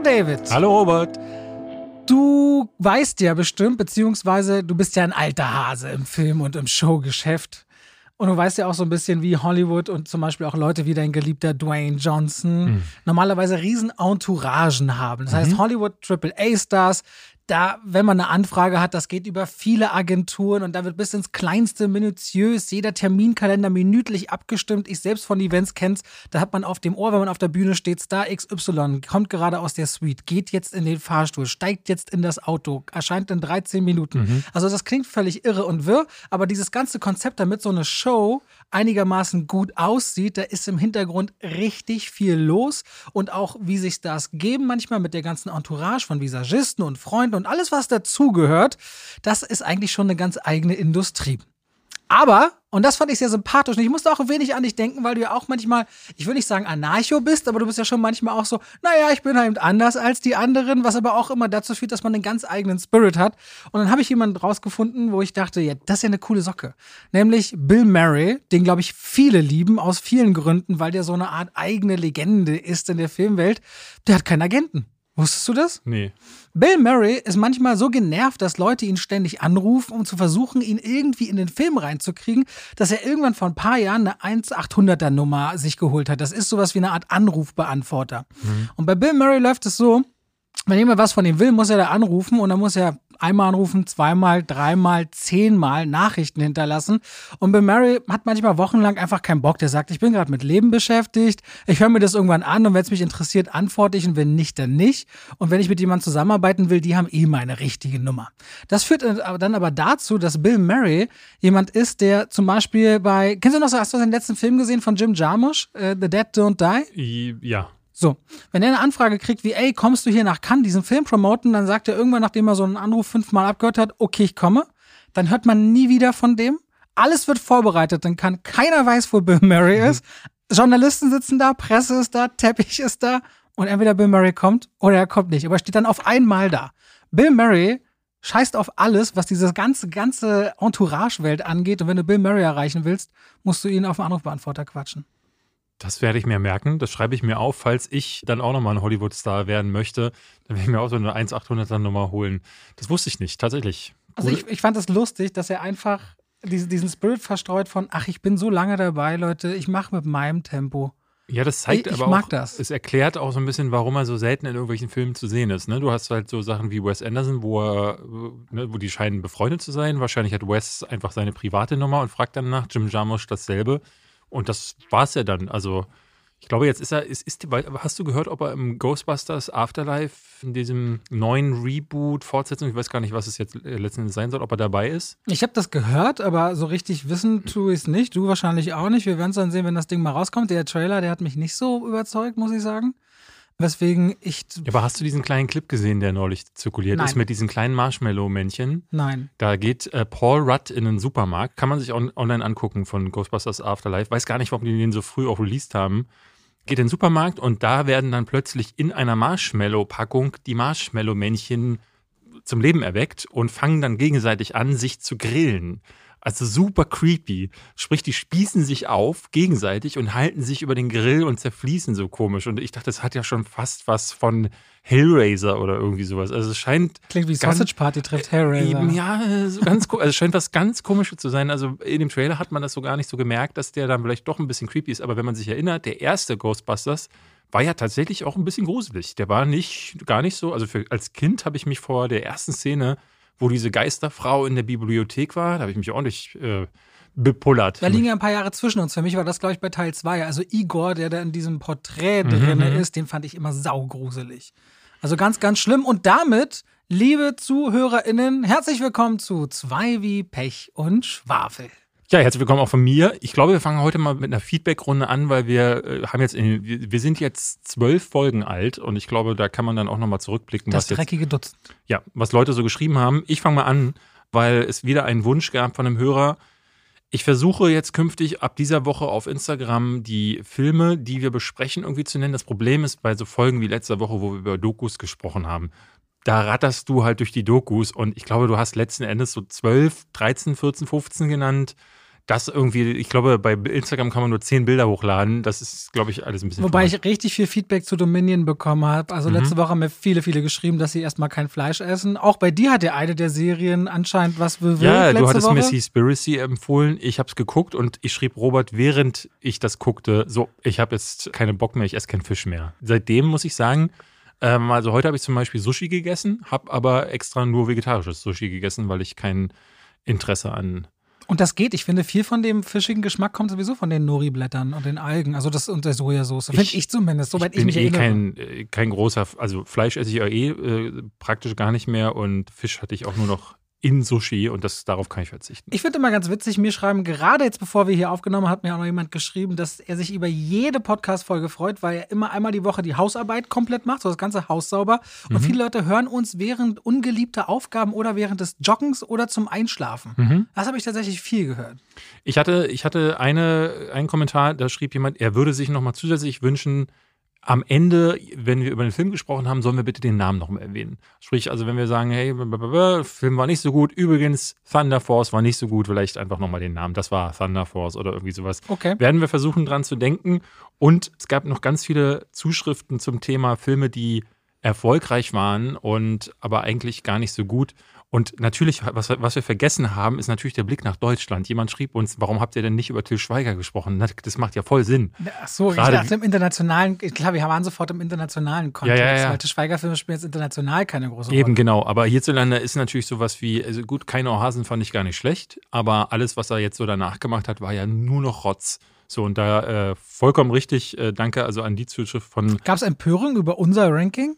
Hallo David. Hallo Robert. Du weißt ja bestimmt, beziehungsweise du bist ja ein alter Hase im Film- und im Showgeschäft. Und du weißt ja auch so ein bisschen, wie Hollywood und zum Beispiel auch Leute wie dein geliebter Dwayne Johnson mhm. normalerweise riesen Entouragen haben. Das heißt, mhm. Hollywood AAA-Stars, da, wenn man eine Anfrage hat, das geht über viele Agenturen und da wird bis ins kleinste minutiös jeder Terminkalender minütlich abgestimmt. Ich selbst von Events kenn's, da hat man auf dem Ohr, wenn man auf der Bühne steht, Star XY kommt gerade aus der Suite, geht jetzt in den Fahrstuhl, steigt jetzt in das Auto, erscheint in 13 Minuten. Mhm. Also das klingt völlig irre und wirr, aber dieses ganze Konzept, damit so eine Show einigermaßen gut aussieht, da ist im Hintergrund richtig viel los und auch wie sich das geben manchmal mit der ganzen Entourage von Visagisten und Freunden und alles, was dazugehört, das ist eigentlich schon eine ganz eigene Industrie. Aber, und das fand ich sehr sympathisch, und ich musste auch ein wenig an dich denken, weil du ja auch manchmal, ich will nicht sagen Anarcho bist, aber du bist ja schon manchmal auch so, naja, ich bin halt anders als die anderen, was aber auch immer dazu führt, dass man einen ganz eigenen Spirit hat. Und dann habe ich jemanden rausgefunden, wo ich dachte, ja, das ist ja eine coole Socke. Nämlich Bill Murray, den, glaube ich, viele lieben, aus vielen Gründen, weil der so eine Art eigene Legende ist in der Filmwelt. Der hat keinen Agenten. Wusstest du das? Nee. Bill Murray ist manchmal so genervt, dass Leute ihn ständig anrufen, um zu versuchen, ihn irgendwie in den Film reinzukriegen, dass er irgendwann vor ein paar Jahren eine 1800er Nummer sich geholt hat. Das ist sowas wie eine Art Anrufbeantworter. Mhm. Und bei Bill Murray läuft es so, wenn jemand was von ihm will, muss er da anrufen und dann muss er einmal anrufen, zweimal, dreimal, zehnmal Nachrichten hinterlassen. Und Bill Murray hat manchmal wochenlang einfach keinen Bock. Der sagt, ich bin gerade mit Leben beschäftigt, ich höre mir das irgendwann an und wenn es mich interessiert, antworte ich und wenn nicht, dann nicht. Und wenn ich mit jemandem zusammenarbeiten will, die haben eh meine richtige Nummer. Das führt dann aber dazu, dass Bill Murray jemand ist, der zum Beispiel bei, kennst du noch, hast du den letzten Film gesehen von Jim Jarmusch, uh, The Dead Don't Die? Ja. So, wenn er eine Anfrage kriegt wie, ey, kommst du hier nach Cannes, diesen Film promoten, dann sagt er irgendwann, nachdem er so einen Anruf fünfmal abgehört hat, okay, ich komme. Dann hört man nie wieder von dem. Alles wird vorbereitet, dann kann keiner weiß, wo Bill Murray mhm. ist. Journalisten sitzen da, Presse ist da, Teppich ist da und entweder Bill Murray kommt oder er kommt nicht, aber er steht dann auf einmal da. Bill Murray scheißt auf alles, was diese ganze, ganze Entourage-Welt angeht und wenn du Bill Murray erreichen willst, musst du ihn auf den Anrufbeantworter quatschen. Das werde ich mir merken. Das schreibe ich mir auf, falls ich dann auch nochmal ein Hollywood-Star werden möchte. Dann werde ich mir auch so eine 1-800er Nummer holen. Das wusste ich nicht, tatsächlich. Also ich, ich fand es das lustig, dass er einfach diesen, diesen Spirit verstreut von, ach, ich bin so lange dabei, Leute, ich mache mit meinem Tempo. Ja, das zeigt ich, aber ich mag auch, das. es erklärt auch so ein bisschen, warum er so selten in irgendwelchen Filmen zu sehen ist. Ne? Du hast halt so Sachen wie Wes Anderson, wo er, ne, wo die scheinen befreundet zu sein. Wahrscheinlich hat Wes einfach seine private Nummer und fragt dann nach. Jim Jarmusch dasselbe. Und das war es ja dann. Also, ich glaube, jetzt ist er, ist, ist, hast du gehört, ob er im Ghostbusters Afterlife, in diesem neuen Reboot, Fortsetzung, ich weiß gar nicht, was es jetzt äh, letztendlich sein soll, ob er dabei ist? Ich habe das gehört, aber so richtig wissen tue ich es nicht. Du wahrscheinlich auch nicht. Wir werden es dann sehen, wenn das Ding mal rauskommt. Der Trailer, der hat mich nicht so überzeugt, muss ich sagen. Weswegen ich. Ja, aber hast du diesen kleinen Clip gesehen, der neulich zirkuliert Nein. ist mit diesen kleinen Marshmallow-Männchen? Nein. Da geht äh, Paul Rudd in einen Supermarkt, kann man sich on online angucken von Ghostbusters Afterlife. Weiß gar nicht, warum die den so früh auch released haben. Geht in den Supermarkt und da werden dann plötzlich in einer Marshmallow-Packung die Marshmallow-Männchen zum Leben erweckt und fangen dann gegenseitig an, sich zu grillen. Also super creepy. Sprich, die spießen sich auf gegenseitig und halten sich über den Grill und zerfließen so komisch. Und ich dachte, das hat ja schon fast was von Hellraiser oder irgendwie sowas. Also es scheint. Klingt wie Sausage Party trifft Hellraiser. Eben, ja, so ganz also es scheint was ganz komisches zu sein. Also in dem Trailer hat man das so gar nicht so gemerkt, dass der dann vielleicht doch ein bisschen creepy ist. Aber wenn man sich erinnert, der erste Ghostbusters war ja tatsächlich auch ein bisschen gruselig. Der war nicht, gar nicht so. Also für, als Kind habe ich mich vor der ersten Szene wo diese Geisterfrau in der Bibliothek war. Da habe ich mich ordentlich äh, bepullert. Da liegen ja ein paar Jahre zwischen uns. Für mich war das, glaube ich, bei Teil 2. Also Igor, der da in diesem Porträt mhm. drin ist, den fand ich immer saugruselig. Also ganz, ganz schlimm. Und damit, liebe ZuhörerInnen, herzlich willkommen zu Zwei wie Pech und Schwafel. Ja, herzlich willkommen auch von mir. Ich glaube, wir fangen heute mal mit einer Feedback-Runde an, weil wir äh, haben jetzt, in, wir, wir, sind jetzt zwölf Folgen alt und ich glaube, da kann man dann auch nochmal zurückblicken. Das was dreckige jetzt, Dutzend. Ja, was Leute so geschrieben haben. Ich fange mal an, weil es wieder einen Wunsch gab von einem Hörer. Ich versuche jetzt künftig ab dieser Woche auf Instagram die Filme, die wir besprechen, irgendwie zu nennen. Das Problem ist bei so Folgen wie letzter Woche, wo wir über Dokus gesprochen haben da ratterst du halt durch die Dokus und ich glaube, du hast letzten Endes so 12, 13, 14, 15 genannt das irgendwie, ich glaube, bei Instagram kann man nur zehn Bilder hochladen. Das ist, glaube ich, alles ein bisschen. Wobei ich richtig viel Feedback zu Dominion bekommen habe. Also mhm. letzte Woche haben mir viele, viele geschrieben, dass sie erstmal kein Fleisch essen. Auch bei dir hat ja eine der Serien anscheinend was bewirkt. Ja, du hattest Woche. mir Seaspiracy empfohlen. Ich habe es geguckt und ich schrieb Robert, während ich das guckte, so, ich habe jetzt keinen Bock mehr, ich esse keinen Fisch mehr. Seitdem muss ich sagen, ähm, also heute habe ich zum Beispiel Sushi gegessen, habe aber extra nur vegetarisches Sushi gegessen, weil ich kein Interesse an und das geht. Ich finde, viel von dem fischigen Geschmack kommt sowieso von den Nori-Blättern und den Algen. Also das und der Sojasauce. Finde ich, ich, zumindest, soweit ich, ich mich eh erinnere. Kein, äh, kein großer, also Fleisch esse ich ja eh äh, praktisch gar nicht mehr und Fisch hatte ich auch nur noch in Sushi und das, darauf kann ich verzichten. Ich finde immer ganz witzig, mir schreiben, gerade jetzt bevor wir hier aufgenommen haben, hat mir auch noch jemand geschrieben, dass er sich über jede Podcast-Folge freut, weil er immer einmal die Woche die Hausarbeit komplett macht, so das ganze Haus sauber. Und mhm. viele Leute hören uns während ungeliebter Aufgaben oder während des Joggens oder zum Einschlafen. Mhm. Das habe ich tatsächlich viel gehört. Ich hatte, ich hatte eine, einen Kommentar, da schrieb jemand, er würde sich nochmal zusätzlich wünschen, am Ende, wenn wir über den Film gesprochen haben, sollen wir bitte den Namen nochmal erwähnen. Sprich, also wenn wir sagen, hey, Film war nicht so gut, übrigens, Thunder Force war nicht so gut, vielleicht einfach nochmal den Namen. Das war Thunder Force oder irgendwie sowas. Okay. Werden wir versuchen, dran zu denken. Und es gab noch ganz viele Zuschriften zum Thema Filme, die erfolgreich waren und aber eigentlich gar nicht so gut. Und natürlich, was, was wir vergessen haben, ist natürlich der Blick nach Deutschland. Jemand schrieb uns, warum habt ihr denn nicht über Till Schweiger gesprochen? Das macht ja voll Sinn. Ach so, Gerade ich dachte im internationalen, klar, wir waren sofort im internationalen Kontext, ja, ja, ja. weil Till Schweiger-Filme spielen jetzt international keine große Rolle. Eben, genau. Aber hierzulande ist natürlich sowas wie, also gut, keine Ohrhasen fand ich gar nicht schlecht, aber alles, was er jetzt so danach gemacht hat, war ja nur noch Rotz. So, und da äh, vollkommen richtig, äh, danke also an die Zuschrift von. Gab es Empörung über unser Ranking?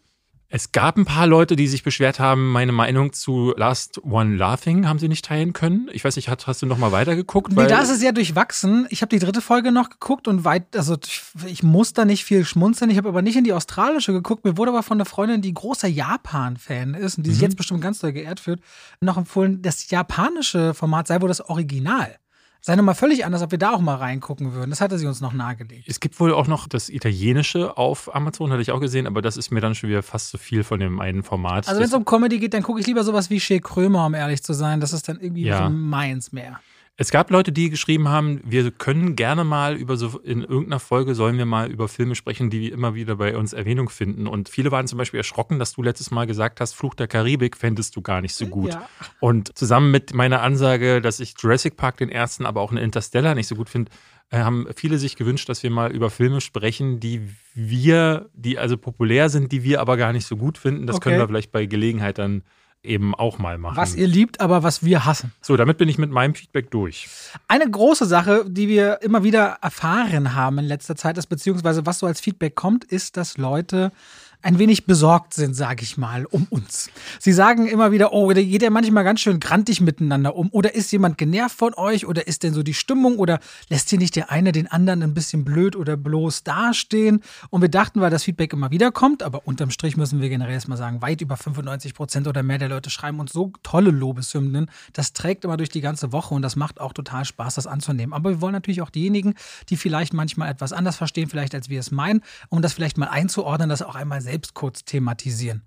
Es gab ein paar Leute, die sich beschwert haben, meine Meinung zu Last One Laughing haben sie nicht teilen können. Ich weiß nicht, hast, hast du noch mal weitergeguckt? Nee, da ist es ja durchwachsen. Ich habe die dritte Folge noch geguckt und weit, also ich muss da nicht viel schmunzeln. Ich habe aber nicht in die australische geguckt. Mir wurde aber von einer Freundin, die großer Japan-Fan ist und die sich mhm. jetzt bestimmt ganz doll geehrt fühlt, noch empfohlen, das japanische Format sei wohl das Original sei nochmal völlig anders, ob wir da auch mal reingucken würden. Das hatte sie uns noch nahegelegt. Es gibt wohl auch noch das Italienische auf Amazon, hatte ich auch gesehen, aber das ist mir dann schon wieder fast zu viel von dem einen Format. Also wenn es um Comedy geht, dann gucke ich lieber sowas wie Shea Krömer, um ehrlich zu sein. Das ist dann irgendwie ja. so meins mehr. Es gab Leute, die geschrieben haben, wir können gerne mal über so, in irgendeiner Folge sollen wir mal über Filme sprechen, die immer wieder bei uns Erwähnung finden. Und viele waren zum Beispiel erschrocken, dass du letztes Mal gesagt hast, Fluch der Karibik fändest du gar nicht so gut. Ja. Und zusammen mit meiner Ansage, dass ich Jurassic Park den ersten, aber auch einen Interstellar nicht so gut finde, äh, haben viele sich gewünscht, dass wir mal über Filme sprechen, die wir, die also populär sind, die wir aber gar nicht so gut finden. Das okay. können wir vielleicht bei Gelegenheit dann eben auch mal machen. Was ihr liebt, aber was wir hassen. So, damit bin ich mit meinem Feedback durch. Eine große Sache, die wir immer wieder erfahren haben in letzter Zeit, ist beziehungsweise was so als Feedback kommt, ist, dass Leute ein wenig besorgt sind, sage ich mal, um uns. Sie sagen immer wieder, oh, da geht ja manchmal ganz schön grantig miteinander um. Oder ist jemand genervt von euch? Oder ist denn so die Stimmung? Oder lässt hier nicht der eine den anderen ein bisschen blöd oder bloß dastehen? Und wir dachten, weil das Feedback immer wieder kommt, aber unterm Strich müssen wir generell erstmal sagen, weit über 95 Prozent oder mehr der Leute schreiben uns so tolle Lobeshymnen. Das trägt immer durch die ganze Woche und das macht auch total Spaß, das anzunehmen. Aber wir wollen natürlich auch diejenigen, die vielleicht manchmal etwas anders verstehen, vielleicht als wir es meinen, um das vielleicht mal einzuordnen, das auch einmal selbst selbst kurz thematisieren.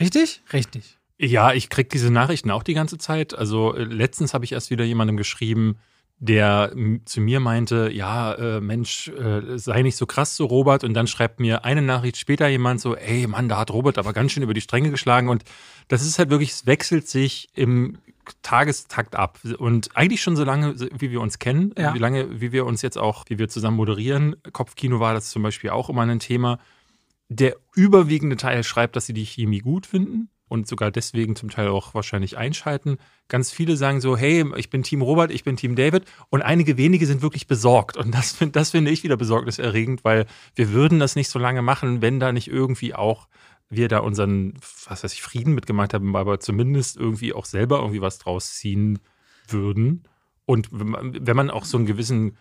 Richtig? Richtig. Ja, ich kriege diese Nachrichten auch die ganze Zeit. Also äh, letztens habe ich erst wieder jemandem geschrieben, der zu mir meinte, ja, äh, Mensch, äh, sei nicht so krass so Robert. Und dann schreibt mir eine Nachricht später jemand so, ey Mann, da hat Robert aber ganz schön über die Stränge geschlagen. Und das ist halt wirklich, es wechselt sich im Tagestakt ab. Und eigentlich schon so lange, wie wir uns kennen, ja. wie lange, wie wir uns jetzt auch, wie wir zusammen moderieren. Kopfkino war das zum Beispiel auch immer ein Thema der überwiegende Teil schreibt, dass sie die Chemie gut finden und sogar deswegen zum Teil auch wahrscheinlich einschalten. Ganz viele sagen so, hey, ich bin Team Robert, ich bin Team David und einige wenige sind wirklich besorgt und das, das finde ich wieder besorgniserregend, weil wir würden das nicht so lange machen, wenn da nicht irgendwie auch wir da unseren, was weiß ich, Frieden mitgemacht haben, aber zumindest irgendwie auch selber irgendwie was draus ziehen würden. Und wenn man auch so einen gewissen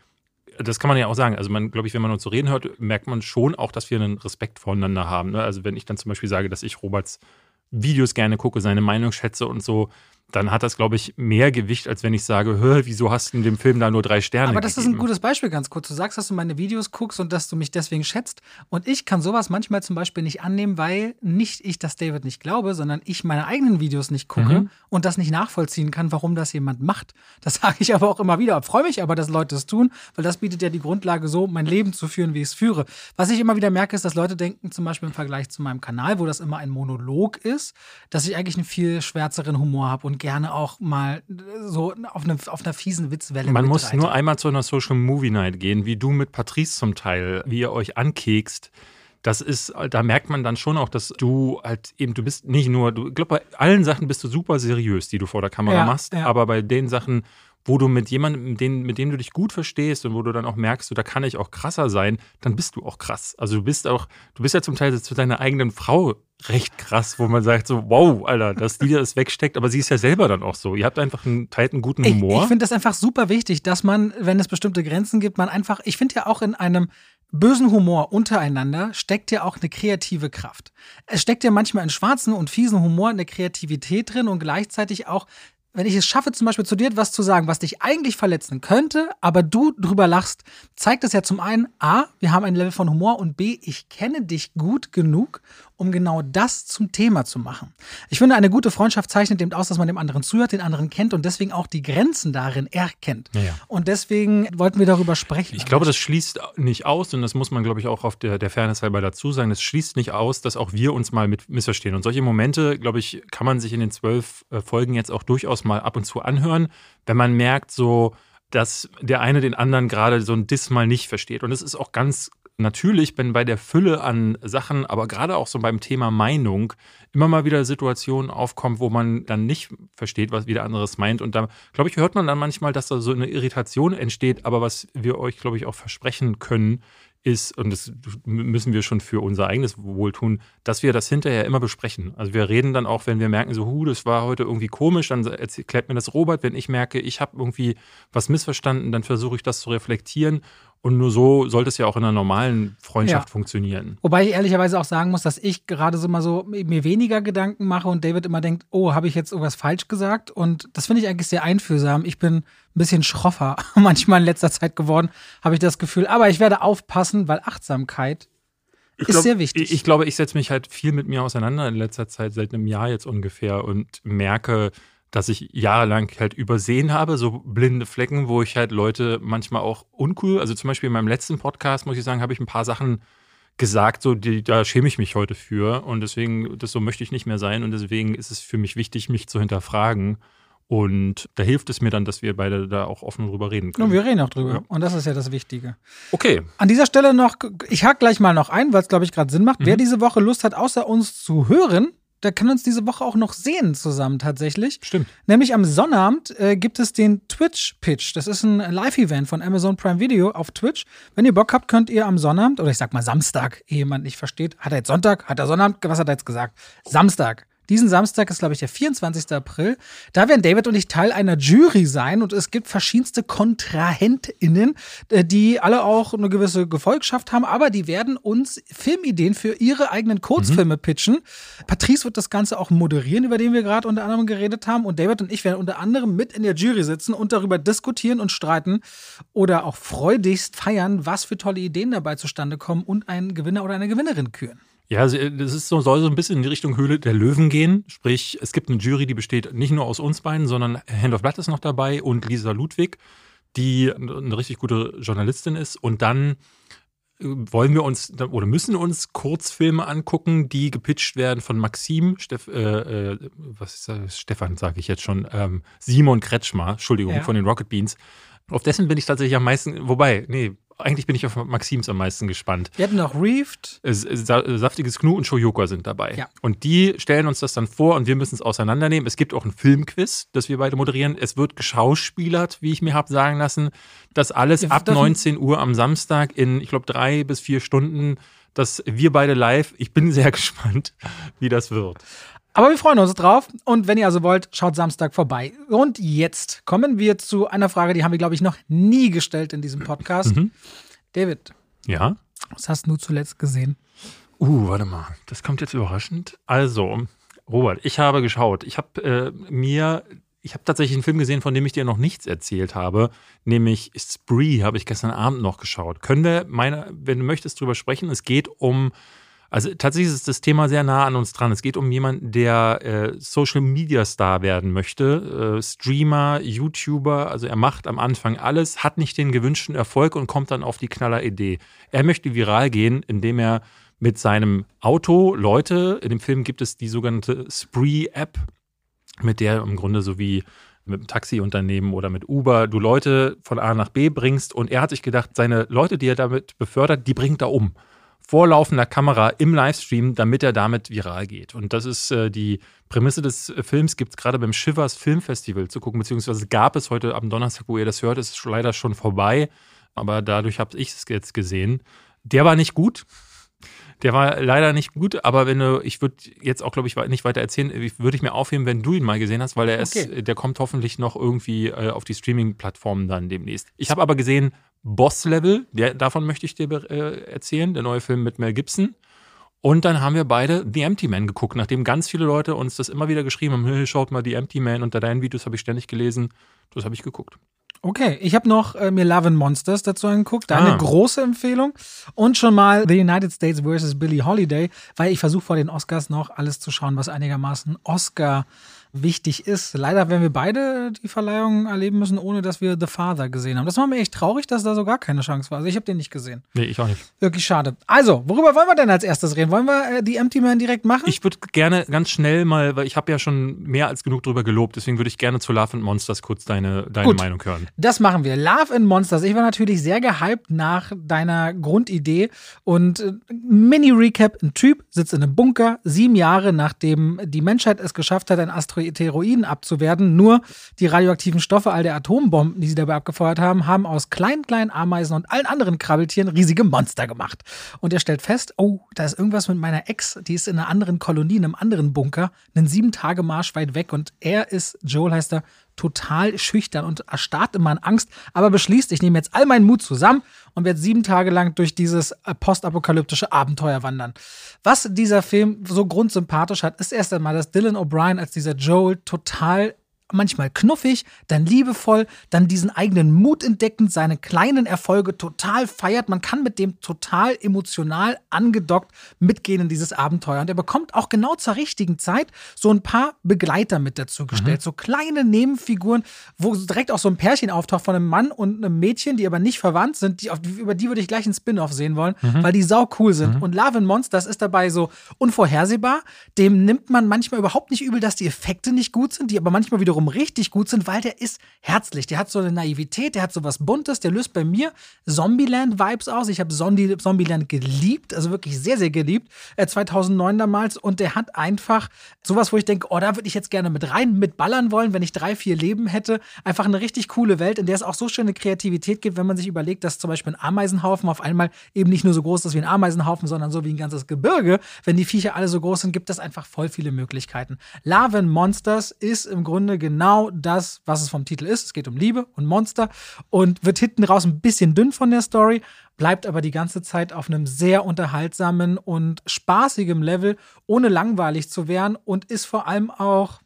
das kann man ja auch sagen. Also man, glaube ich, wenn man uns so reden hört, merkt man schon auch, dass wir einen Respekt voneinander haben. Ne? Also wenn ich dann zum Beispiel sage, dass ich Roberts Videos gerne gucke, seine Meinung schätze und so, dann hat das, glaube ich, mehr Gewicht, als wenn ich sage, hör, wieso hast du in dem Film da nur drei Sterne Aber das gegeben? ist ein gutes Beispiel, ganz kurz. Du sagst, dass du meine Videos guckst und dass du mich deswegen schätzt. Und ich kann sowas manchmal zum Beispiel nicht annehmen, weil nicht ich das David nicht glaube, sondern ich meine eigenen Videos nicht gucke Mhm. und das nicht nachvollziehen kann, warum das jemand macht. Das sage ich aber auch immer wieder. Freue mich aber, dass Leute es tun, weil das bietet ja die Grundlage, so mein Leben zu führen, wie ich es führe. Was ich immer wieder merke, ist, dass Leute denken, zum Beispiel im Vergleich zu meinem Kanal, wo das immer ein Monolog ist, dass ich eigentlich einen viel schwärzeren Humor habe und gerne auch mal so auf, eine, auf einer fiesen Witzwelle Man muss nur einmal zu einer Social Movie Night gehen, wie du mit Patrice zum Teil, wie ihr euch ankekst. Das ist, da merkt man dann schon auch, dass du halt eben, du bist nicht nur, du, ich glaube, bei allen Sachen bist du super seriös, die du vor der Kamera Ja, machst, ja. aber bei den Sachen, wo du mit jemandem, mit dem, mit dem du dich gut verstehst und wo du dann auch merkst, so, da kann ich auch krasser sein, dann bist du auch krass. Also du bist auch, du bist ja zum Teil zu deiner eigenen Frau recht krass, wo man sagt so, wow, Alter, dass die das wegsteckt, aber sie ist ja selber dann auch so. Ihr habt einfach einen, teilt einen guten Ich, Humor. ich finde das einfach super wichtig, dass man, wenn es bestimmte Grenzen gibt, man einfach, ich finde ja auch in einem bösen Humor untereinander steckt ja auch eine kreative Kraft. Es steckt ja manchmal in schwarzen und fiesen Humor eine Kreativität drin und gleichzeitig auch, wenn ich es schaffe, zum Beispiel zu dir etwas zu sagen, was dich eigentlich verletzen könnte, aber du drüber lachst, zeigt es ja zum einen, A, wir haben ein Level von Humor und B, ich kenne dich gut genug, um genau das zum Thema zu machen. Ich finde, eine gute Freundschaft zeichnet eben aus, dass man dem anderen zuhört, den anderen kennt und deswegen auch die Grenzen darin erkennt. Ja. Und deswegen wollten wir darüber sprechen. Ich glaube, das schließt nicht aus, und das muss man, glaube ich, auch auf der, der Fairness halber dazu sagen, es schließt nicht aus, dass auch wir uns mal mit missverstehen. Und solche Momente, glaube ich, kann man sich in den zwölf äh, Folgen jetzt auch durchaus mal ab und zu anhören, wenn man merkt, so, dass der eine den anderen gerade so ein Diss mal nicht versteht. Und es ist auch ganz natürlich, wenn bei der Fülle an Sachen, aber gerade auch so beim Thema Meinung, immer mal wieder Situationen aufkommt, wo man dann nicht versteht, was wieder anderes meint. Und da, glaube ich, hört man dann manchmal, dass da so eine Irritation entsteht. Aber was wir euch, glaube ich, auch versprechen können, ist, und das müssen wir schon für unser eigenes Wohl tun, dass wir das hinterher immer besprechen. Also wir reden dann auch, wenn wir merken, so, hu, das war heute irgendwie komisch, dann erklärt mir das Robert. Wenn ich merke, ich habe irgendwie was missverstanden, dann versuche ich das zu reflektieren. Und nur so sollte es ja auch in einer normalen Freundschaft Ja. funktionieren. Wobei ich ehrlicherweise auch sagen muss, dass ich gerade so mal so mir weniger Gedanken mache und David immer denkt, oh, habe ich jetzt irgendwas falsch gesagt? Und das finde ich eigentlich sehr einfühlsam. Ich bin ein bisschen schroffer manchmal in letzter Zeit geworden, habe ich das Gefühl. Aber ich werde aufpassen, weil Achtsamkeit Ich ist glaub- sehr wichtig. Ich, ich glaube, ich setze mich halt viel mit mir auseinander in letzter Zeit, seit einem Jahr jetzt ungefähr und merke, dass ich jahrelang halt übersehen habe, so blinde Flecken, wo ich halt Leute manchmal auch uncool, also zum Beispiel in meinem letzten Podcast, muss ich sagen, habe ich ein paar Sachen gesagt, so die, da schäme ich mich heute für und deswegen, das so möchte ich nicht mehr sein und deswegen ist es für mich wichtig, mich zu hinterfragen und da hilft es mir dann, dass wir beide da auch offen drüber reden und können. wir reden auch drüber. Ja. Und das ist ja das Wichtige. Okay, An dieser Stelle noch, ich hake gleich mal noch ein, weil es, glaube ich, gerade Sinn macht. Wer diese Woche Lust hat, außer uns zu hören, der kann uns diese Woche auch noch sehen zusammen tatsächlich. stimmt. Nämlich am Sonnabend äh, gibt es den Twitch-Pitch. Das ist ein Live-Event von Amazon Prime Video auf Twitch. Wenn ihr Bock habt, könnt ihr am Sonnabend, oder ich sag mal Samstag, ehe jemand nicht versteht, hat er jetzt Sonntag, hat er Sonnabend, was hat er jetzt gesagt? Samstag. Diesen Samstag ist, glaube ich, der 24. April. Da werden David und ich Teil einer Jury sein und es gibt verschiedenste KontrahentInnen, äh, die alle auch eine gewisse Gefolgschaft haben, aber die werden uns Filmideen für ihre eigenen Kurzfilme pitchen. Patrice wird das Ganze auch moderieren, über den wir gerade unter anderem geredet haben. Und David und ich werden unter anderem mit in der Jury sitzen und darüber diskutieren und streiten oder auch freudigst feiern, was für tolle Ideen dabei zustande kommen und einen Gewinner oder eine Gewinnerin küren. Ja, das ist so, soll so ein bisschen in die Richtung Höhle der Löwen gehen. Sprich, es gibt eine Jury, die besteht nicht nur aus uns beiden, sondern Hand of Blood ist noch dabei und Lisa Ludwig, die eine richtig gute Journalistin ist. Und dann äh, wollen wir uns oder müssen uns Kurzfilme angucken, die gepitcht werden von Maxim, Steff, äh, äh, was ist das? Stefan, sage ich jetzt schon, ähm, Simon Kretschmer, Entschuldigung, Ja. von den Rocket Beans. Auf dessen bin ich tatsächlich am meisten, wobei, nee, eigentlich bin ich auf Maxims am meisten gespannt. Wir hatten noch Reefed. Es- es- Sa Saftiges Knu und Shoyoka sind dabei. Ja. Und die stellen uns das dann vor und wir müssen es auseinandernehmen. Es gibt auch ein Filmquiz, das wir beide moderieren. Es wird geschauspielert, wie ich mir habe sagen lassen. Das alles Wir ab dürfen- 19 Uhr am Samstag in, ich glaube, drei bis vier Stunden. Das wir beide live. Ich bin sehr gespannt, wie das wird. Aber wir freuen uns drauf. Und wenn ihr also wollt, schaut Samstag vorbei. Und jetzt kommen wir zu einer Frage, die haben wir, glaube ich, noch nie gestellt in diesem Podcast. Mhm. David, Ja? was hast du zuletzt gesehen? Uh, warte mal. Das kommt jetzt überraschend. Also, Robert, ich habe geschaut. Ich habe äh, mir, ich habe tatsächlich einen Film gesehen, von dem ich dir noch nichts erzählt habe, nämlich Spree habe ich gestern Abend noch geschaut. Können wir, meine, wenn du möchtest, drüber sprechen? Es geht um also tatsächlich ist das Thema sehr nah an uns dran. Es geht um jemanden, der äh, Social Media Star werden möchte, äh, Streamer, YouTuber. Also er macht am Anfang alles, hat nicht den gewünschten Erfolg und kommt dann auf die knaller Idee. Er möchte viral gehen, indem er mit seinem Auto Leute, in dem Film gibt es die sogenannte Spree-App, mit der im Grunde so wie mit einem Taxiunternehmen oder mit Uber du Leute von A nach B bringst. Und er hat sich gedacht, seine Leute, die er damit befördert, die bringt er um vorlaufender Kamera im Livestream, damit er damit viral geht. Und das ist äh, die Prämisse des äh, Films, gibt es gerade beim Shivers Filmfestival zu gucken, beziehungsweise gab es heute am Donnerstag, wo ihr das hört, ist leider schon vorbei. Aber dadurch habe ich es jetzt gesehen. Der war nicht gut. Der war leider nicht gut, aber wenn du, ich würde jetzt auch, glaube ich, nicht weiter erzählen, würde ich mir aufheben, wenn du ihn mal gesehen hast, weil er okay. ist, der kommt hoffentlich noch irgendwie äh, auf die Streaming-Plattformen dann demnächst. Ich habe aber gesehen, Boss-Level, davon möchte ich dir äh, erzählen, der neue Film mit Mel Gibson. Und dann haben wir beide The Empty Man geguckt, nachdem ganz viele Leute uns das immer wieder geschrieben haben, hey, schaut mal The Empty Man, unter deinen Videos habe ich ständig gelesen. Das habe ich geguckt. Okay, ich habe noch äh, mir Love and Monsters dazu angeguckt. Eine ah. große Empfehlung. Und schon mal The United States vs. Billie Holiday, weil ich versuche vor den Oscars noch alles zu schauen, was einigermaßen Oscar wichtig ist. Leider werden wir beide die Verleihung erleben müssen, ohne dass wir The Father gesehen haben. Das war mir echt traurig, dass da so gar keine Chance war. Also ich habe den nicht gesehen. Nee, ich auch nicht. Wirklich schade. Also, worüber wollen wir denn als erstes reden? Wollen wir äh, die Empty Man direkt machen? Ich würde gerne ganz schnell mal, weil ich habe ja schon mehr als genug drüber gelobt, deswegen würde ich gerne zu Love and Monsters kurz deine, deine Gut, Meinung hören. Das machen wir. Love and Monsters. Ich war natürlich sehr gehypt nach deiner Grundidee und äh, Mini-Recap. Ein Typ sitzt in einem Bunker, sieben Jahre nachdem die Menschheit es geschafft hat, ein Asteroid Asteroiden abzuwerten. Nur die radioaktiven Stoffe all der Atombomben, die sie dabei abgefeuert haben, haben aus kleinen, kleinen Ameisen und allen anderen Krabbeltieren riesige Monster gemacht. Und er stellt fest, oh, da ist irgendwas mit meiner Ex, die ist in einer anderen Kolonie, in einem anderen Bunker, einen sieben Tage Marsch weit weg. Und er ist, Joel heißt er, total schüchtern und erstarrt immer in Angst, aber beschließt, ich nehme jetzt all meinen Mut zusammen und werde sieben Tage lang durch dieses äh, postapokalyptische Abenteuer wandern. Was dieser Film so grundsympathisch hat, ist erst einmal, dass Dylan O'Brien als dieser Joel total manchmal knuffig, dann liebevoll, dann diesen eigenen Mut entdeckend, seine kleinen Erfolge total feiert. Man kann mit dem total emotional angedockt mitgehen in dieses Abenteuer. Und er bekommt auch genau zur richtigen Zeit so ein paar Begleiter mit dazu gestellt. Mhm. So kleine Nebenfiguren, wo direkt auch so ein Pärchen auftaucht von einem Mann und einem Mädchen, die aber nicht verwandt sind. Die, über die würde ich gleich einen Spin-off sehen wollen, mhm. weil die sau cool sind. Mhm. Und Love and Monsters ist dabei so unvorhersehbar. Dem nimmt man manchmal überhaupt nicht übel, dass die Effekte nicht gut sind, die aber manchmal wiederum wiederum richtig gut sind, weil der ist herzlich. Der hat so eine Naivität, der hat so was Buntes, der löst bei mir Zombieland-Vibes aus. Ich habe Zombieland geliebt, also wirklich sehr, sehr geliebt, äh, 2009 damals. Und der hat einfach sowas, wo ich denke, oh, da würde ich jetzt gerne mit rein, mitballern wollen, wenn ich drei, vier Leben hätte. Einfach eine richtig coole Welt, in der es auch so schöne Kreativität gibt, wenn man sich überlegt, dass zum Beispiel ein Ameisenhaufen auf einmal eben nicht nur so groß ist wie ein Ameisenhaufen, sondern so wie ein ganzes Gebirge. Wenn die Viecher alle so groß sind, gibt es einfach voll viele Möglichkeiten. Larven Monsters ist im Grunde genau das, was es vom Titel ist. Es geht um Liebe und Monster und wird hinten raus ein bisschen dünn von der Story, bleibt aber die ganze Zeit auf einem sehr unterhaltsamen und spaßigem Level, ohne langweilig zu werden und ist vor allem auch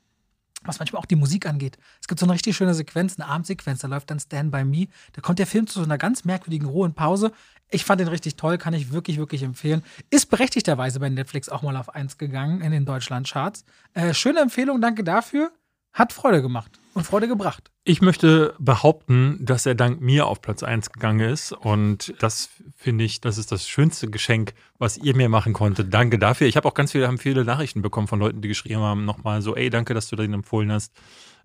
was manchmal auch die Musik angeht. Es gibt so eine richtig schöne Sequenz, eine Abendsequenz, da läuft dann Stand By Me. Da kommt der Film zu so einer ganz merkwürdigen rohen Pause. Ich fand den richtig toll, kann ich wirklich, wirklich empfehlen. Ist berechtigterweise bei Netflix auch mal auf 1 gegangen in den Deutschland-Charts. Äh, schöne Empfehlung, danke dafür hat Freude gemacht und Freude gebracht. Ich möchte behaupten, dass er dank mir auf Platz 1 gegangen ist. Und das finde ich, das ist das schönste Geschenk, was ihr mir machen konntet. Danke dafür. Ich habe auch ganz viele, haben viele Nachrichten bekommen von Leuten, die geschrieben haben, nochmal so, ey, danke, dass du den empfohlen hast.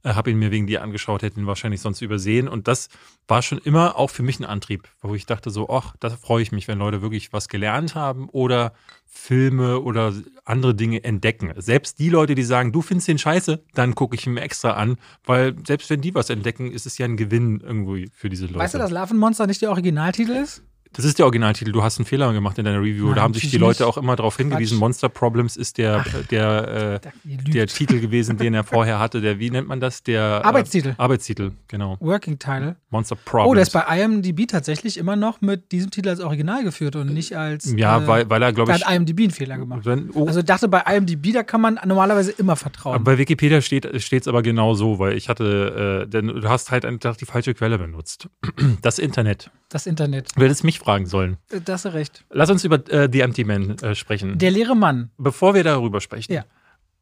Äh, habe ihn mir wegen dir angeschaut, hätte ihn wahrscheinlich sonst übersehen. Und das war schon immer auch für mich ein Antrieb, wo ich dachte so, ach, da freue ich mich, wenn Leute wirklich was gelernt haben oder Filme oder andere Dinge entdecken. Selbst die Leute, die sagen, du findest den scheiße, dann gucke ich ihn extra an, weil selbst wenn die was entdecken, ist es ja ein Gewinn irgendwie für diese Leute. Weißt du, dass Larvenmonster nicht der Originaltitel ist? Das ist der Originaltitel. Du hast einen Fehler gemacht in deiner Review. Nein, da haben sich die Leute auch immer darauf hingewiesen. Quatsch. Monster Problems ist der, der, Da- äh, der Titel gewesen, den er vorher hatte. Der, wie nennt man das? Der äh, Arbeitstitel. Arbeitstitel, genau. Working Title. Monster Problems. Oh, der ist bei IMDb tatsächlich immer noch mit diesem Titel als Original geführt und nicht als. ja, äh, weil, weil er, glaube Da ich. hat IMDb einen Fehler gemacht. Wenn, oh, Also ich dachte, bei IMDb, da kann man normalerweise immer vertrauen. bei Wikipedia steht es aber genau so, weil ich hatte, äh, denn du hast halt einfach die falsche Quelle benutzt. Das Internet. das Internet. Du hättest mich fragen sollen. Äh, Da hast du recht. Lass uns über äh, The Empty Man äh, sprechen. Der leere Mann. Bevor wir darüber sprechen. Ja.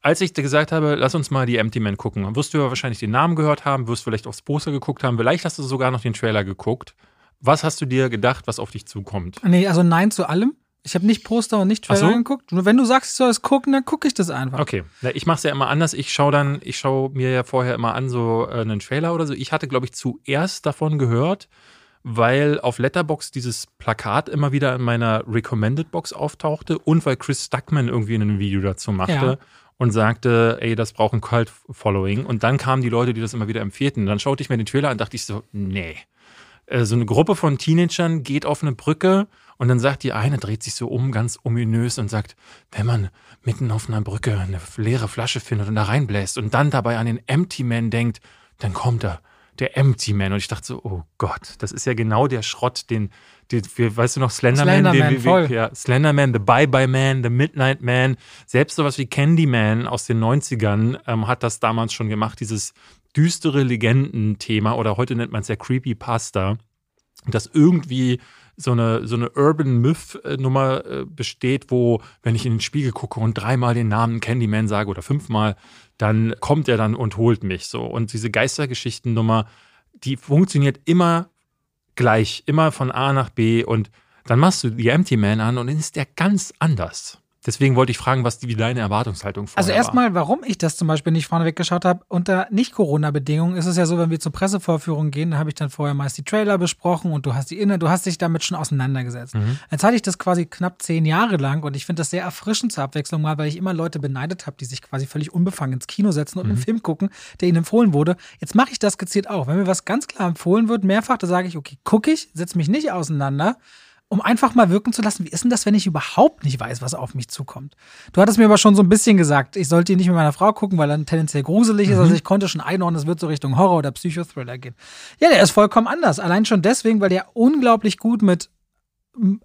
Als ich dir gesagt habe, lass uns mal die Empty Man gucken, wirst du ja wahrscheinlich den Namen gehört haben, wirst vielleicht aufs Poster geguckt haben, vielleicht hast du sogar noch den Trailer geguckt. Was hast du dir gedacht, was auf dich zukommt? Nee, also nein zu allem. Ich habe nicht Poster und nicht Trailer so? geguckt. Nur wenn du sagst, ich soll es gucken, dann gucke ich das einfach. Okay, ich mache es ja immer anders. Ich schaue dann, ich schaue mir ja vorher immer an, so äh, einen Trailer oder so. Ich hatte, glaube ich, zuerst davon gehört, weil auf Letterbox dieses Plakat immer wieder in meiner Recommended Box auftauchte und weil Chris Stuckman irgendwie ein Video dazu machte. Ja. Und sagte, ey, das braucht ein Cult-Following. Und dann kamen die Leute, die das immer wieder empfehlten. Dann schaute ich mir den Trailer an und dachte ich so, nee. Äh, So eine Gruppe von Teenagern geht auf eine Brücke und dann sagt die eine, dreht sich so um, ganz ominös und sagt, wenn man mitten auf einer Brücke eine leere Flasche findet und da reinbläst und dann dabei an den Empty Man denkt, dann kommt er, der Empty Man. Und ich dachte so, oh Gott, das ist ja genau der Schrott, den, den wir, weißt du noch, Slenderman, Slenderman, den, voll. ja, Slenderman, The Bye-Bye Man, The Midnight Man, selbst sowas wie Candyman aus den 90ern ähm, hat das damals schon gemacht, dieses düstere Legendenthema oder heute nennt man es ja Creepypasta, dass irgendwie so eine, so eine Urban Myth-Nummer äh, besteht, wo, wenn ich in den Spiegel gucke und dreimal den Namen Candyman sage oder fünfmal, dann kommt er dann und holt mich so. Und diese Geistergeschichten-Nummer, die funktioniert immer gleich, immer von A nach B und dann machst du die Empty Man an und dann ist der ganz anders. Deswegen wollte ich fragen, was die, wie deine Erwartungshaltung vorher Also erstmal, warum ich das zum Beispiel nicht vorneweg geschaut habe, unter Nicht-Corona-Bedingungen ist es ja so, wenn wir zur Pressevorführung gehen, da habe ich dann vorher meist die Trailer besprochen und du hast die inne, du hast dich damit schon auseinandergesetzt. Mhm. Jetzt hatte ich das quasi knapp zehn Jahre lang und ich finde das sehr erfrischend zur Abwechslung mal, weil ich immer Leute beneidet habe, die sich quasi völlig unbefangen ins Kino setzen und einen Film gucken, der ihnen empfohlen wurde. Jetzt mache ich das gezielt auch. Wenn mir was ganz klar empfohlen wird, mehrfach, da sage ich, okay, gucke ich, setze mich nicht auseinander um einfach mal wirken zu lassen, wie ist denn das, wenn ich überhaupt nicht weiß, was auf mich zukommt? Du hattest mir aber schon so ein bisschen gesagt, ich sollte ihn nicht mit meiner Frau gucken, weil er dann tendenziell gruselig ist. Also ich konnte schon einordnen, es wird so Richtung Horror oder Psychothriller gehen. Ja, der ist vollkommen anders. Allein schon deswegen, weil der unglaublich gut mit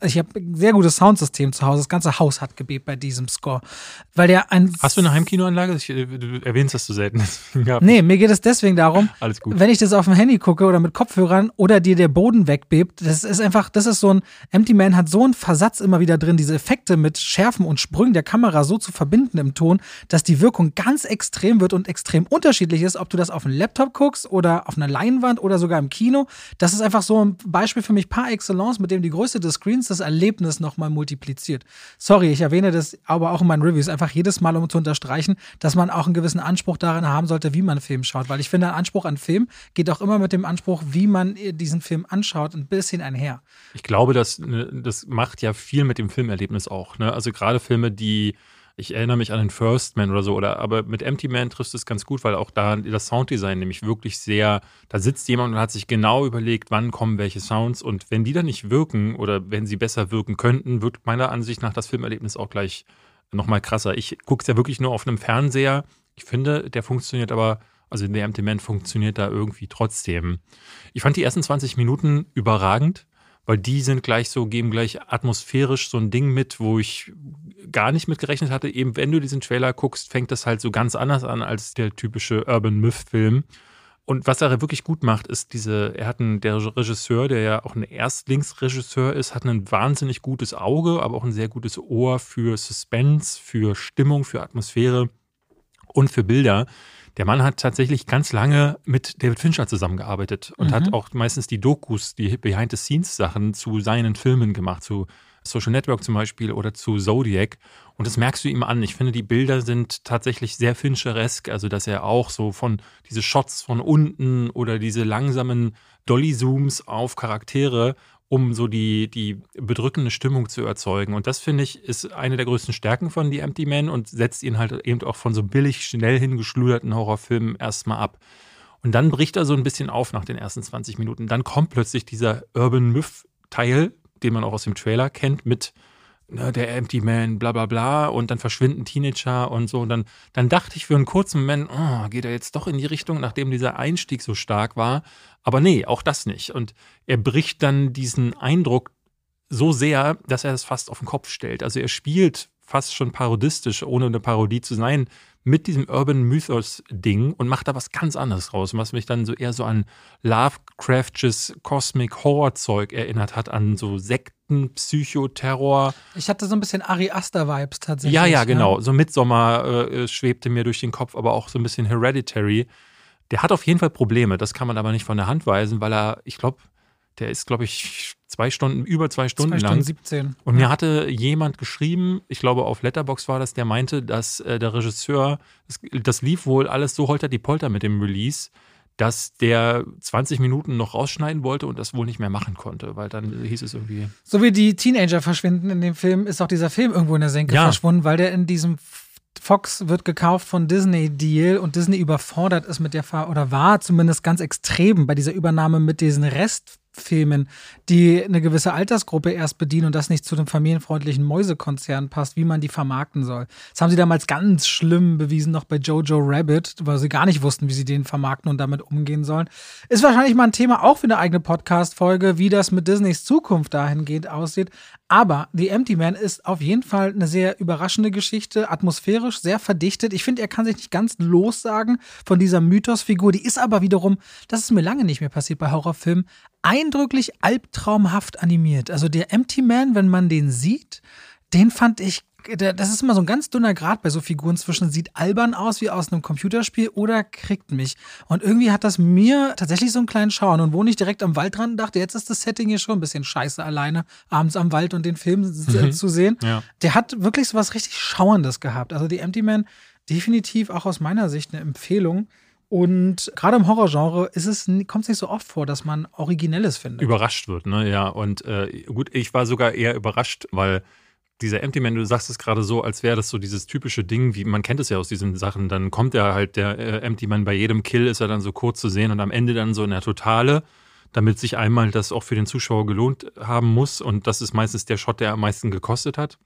ich habe ein sehr gutes Soundsystem zu Hause. Das ganze Haus hat gebebt bei diesem Score. Weil der ein. Hast du eine Heimkinoanlage? Ich, äh, du erwähnst das so selten. Nee, mir geht es deswegen darum, Alles gut. wenn ich das auf dem Handy gucke oder mit Kopfhörern oder dir der Boden wegbebt, das ist einfach, das ist so ein, Empty Man hat so einen Versatz immer wieder drin, diese Effekte mit Schärfen und Sprüngen der Kamera so zu verbinden im Ton, dass die Wirkung ganz extrem wird und extrem unterschiedlich ist, ob du das auf einem Laptop guckst oder auf einer Leinwand oder sogar im Kino. Das ist einfach so ein Beispiel für mich par excellence, mit dem die Größe des Screens das Erlebnis nochmal multipliziert. Sorry, ich erwähne das aber auch in meinen Reviews einfach jedes Mal, um zu unterstreichen, dass man auch einen gewissen Anspruch darin haben sollte, wie man Film schaut. Weil ich finde, ein Anspruch an Film geht auch immer mit dem Anspruch, wie man diesen Film anschaut, ein bisschen einher. Ich glaube, das, ne, das macht ja viel mit dem Filmerlebnis auch. Ne? Also gerade Filme, die, ich erinnere mich an den First Man oder so, oder aber mit Empty Man trifft es ganz gut, weil auch da das Sounddesign nämlich wirklich sehr, da sitzt jemand und hat sich genau überlegt, wann kommen welche Sounds und wenn die dann nicht wirken oder wenn sie besser wirken könnten, wirkt meiner Ansicht nach das Filmerlebnis auch gleich nochmal krasser. Ich gucke es ja wirklich nur auf einem Fernseher. Ich finde, der funktioniert aber, also der Empty Man funktioniert da irgendwie trotzdem. Ich fand die ersten 20 Minuten überragend weil die sind gleich so, geben gleich atmosphärisch so ein Ding mit, wo ich gar nicht mit gerechnet hatte. Eben wenn du diesen Trailer guckst, fängt das halt so ganz anders an als der typische Urban Myth-Film. Und was er wirklich gut macht, ist diese, er hat einen, der Regisseur, der ja auch ein Erstlingsregisseur ist, hat ein wahnsinnig gutes Auge, aber auch ein sehr gutes Ohr für Suspense, für Stimmung, für Atmosphäre und für Bilder. Der Mann hat tatsächlich ganz lange mit David Fincher zusammengearbeitet und Mhm. hat auch meistens die Dokus, die Behind-the-Scenes-Sachen zu seinen Filmen gemacht, zu Social Network zum Beispiel oder zu Zodiac. Und das merkst du ihm an. Ich finde, die Bilder sind tatsächlich sehr Fincheresk, also dass er auch so von diese Shots von unten oder diese langsamen Dolly-Zooms auf Charaktere um so die, die bedrückende Stimmung zu erzeugen. Und das, finde ich, ist eine der größten Stärken von The Empty Man und setzt ihn halt eben auch von so billig, schnell hingeschluderten Horrorfilmen erstmal ab. Und dann bricht er so ein bisschen auf nach den ersten 20 Minuten. Dann kommt plötzlich dieser Urban Myth-Teil, den man auch aus dem Trailer kennt, mit ne, der Empty Man, bla bla bla, und dann verschwinden Teenager und so. Und dann, dann dachte ich für einen kurzen Moment, oh, geht er jetzt doch in die Richtung, nachdem dieser Einstieg so stark war. Aber nee, auch das nicht. Und er bricht dann diesen Eindruck so sehr, dass er es fast auf den Kopf stellt. Also er spielt fast schon parodistisch, ohne eine Parodie zu sein, mit diesem Urban Mythos-Ding und macht da was ganz anderes raus, was mich dann so eher so an Lovecraftsches Cosmic Horror-Zeug erinnert hat, an so Sekten, Psychoterror. Ich hatte so ein bisschen Ari Aster-Vibes tatsächlich. Ja, ja, genau. Ja. So Midsommar äh, schwebte mir durch den Kopf, aber auch so ein bisschen Hereditary. Der hat auf jeden Fall Probleme, das kann man aber nicht von der Hand weisen, weil er, ich glaube, der ist, glaube ich, zwei Stunden, über zwei Stunden zwei lang. Stunden 17. Und mir hatte jemand geschrieben, ich glaube auf Letterbox war das, der meinte, dass äh, der Regisseur, das, das, lief wohl alles so holter die Polter mit dem Release, dass der 20 Minuten noch rausschneiden wollte und das wohl nicht mehr machen konnte, weil dann hieß es irgendwie. So wie die Teenager verschwinden in dem Film, ist auch dieser Film irgendwo in der Senke ja. verschwunden, weil der in diesem Fox wird gekauft von Disney Deal und Disney überfordert ist mit der Fahr oder war zumindest ganz extrem bei dieser Übernahme mit diesen Rest Filmen, die eine gewisse Altersgruppe erst bedienen und das nicht zu dem familienfreundlichen Mäusekonzern passt, wie man die vermarkten soll. Das haben sie damals ganz schlimm bewiesen, noch bei Jojo Rabbit, weil sie gar nicht wussten, wie sie den vermarkten und damit umgehen sollen. Ist wahrscheinlich mal ein Thema auch für eine eigene Podcast-Folge, wie das mit Disneys Zukunft dahingehend aussieht. Aber The Empty Man ist auf jeden Fall eine sehr überraschende Geschichte, atmosphärisch sehr verdichtet. Ich finde, er kann sich nicht ganz lossagen von dieser Mythosfigur. Die ist aber wiederum, das ist mir lange nicht mehr passiert bei Horrorfilmen, eindrücklich albtraumhaft animiert. Also der Empty Man, wenn man den sieht, den fand ich das ist immer so ein ganz dünner Grad bei so Figuren zwischen sieht albern aus wie aus einem Computerspiel oder kriegt mich. Und irgendwie hat das mir tatsächlich so einen kleinen Schauen. Und wo ich direkt am Waldrand dachte, jetzt ist das Setting hier schon ein bisschen scheiße alleine, abends am Wald und den Film mhm. zu sehen. Ja. Der hat wirklich so was richtig Schauerndes gehabt. Also die Empty Man definitiv auch aus meiner Sicht eine Empfehlung. Und gerade im Horrorgenre ist es, kommt es nicht so oft vor, dass man Originelles findet. Überrascht wird, ne? Ja. Und äh, gut, ich war sogar eher überrascht, weil dieser Empty Man, du sagst es gerade so, als wäre das so dieses typische Ding, wie man kennt es ja aus diesen Sachen. Dann kommt er halt, der äh, Empty Man, bei jedem Kill ist er dann so kurz zu sehen und am Ende dann so in der Totale, damit sich einmal das auch für den Zuschauer gelohnt haben muss. Und das ist meistens der Shot, der am meisten gekostet hat.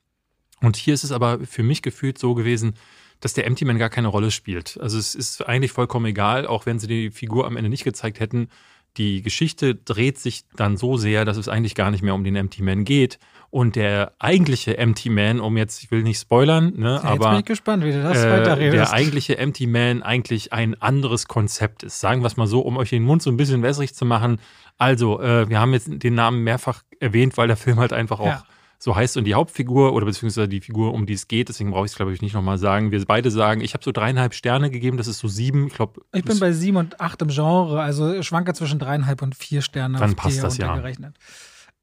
Und hier ist es aber für mich gefühlt so gewesen, dass der Empty Man gar keine Rolle spielt. Also es ist eigentlich vollkommen egal, auch wenn sie die Figur am Ende nicht gezeigt hätten. Die Geschichte dreht sich dann so sehr, dass es eigentlich gar nicht mehr um den Empty Man geht. Und der eigentliche Empty Man, um jetzt, ich will nicht spoilern, ne, ja, aber. bin ich gespannt, wie du das äh, weiterredest. Der eigentliche Empty Man eigentlich ein anderes Konzept ist. Sagen wir es mal so, um euch den Mund so ein bisschen wässrig zu machen. Also, äh, wir haben jetzt den Namen mehrfach erwähnt, weil der Film halt einfach auch ja so heißt und die Hauptfigur oder beziehungsweise die Figur, um die es geht, deswegen brauche ich es, glaube ich, nicht nochmal sagen. Wir beide sagen, ich habe so dreieinhalb Sterne gegeben, das ist so sieben. Ich, glaub, ich bin bei sieben und acht im Genre, also schwanke zwischen dreieinhalb und vier Sterne. Dann passt das ja.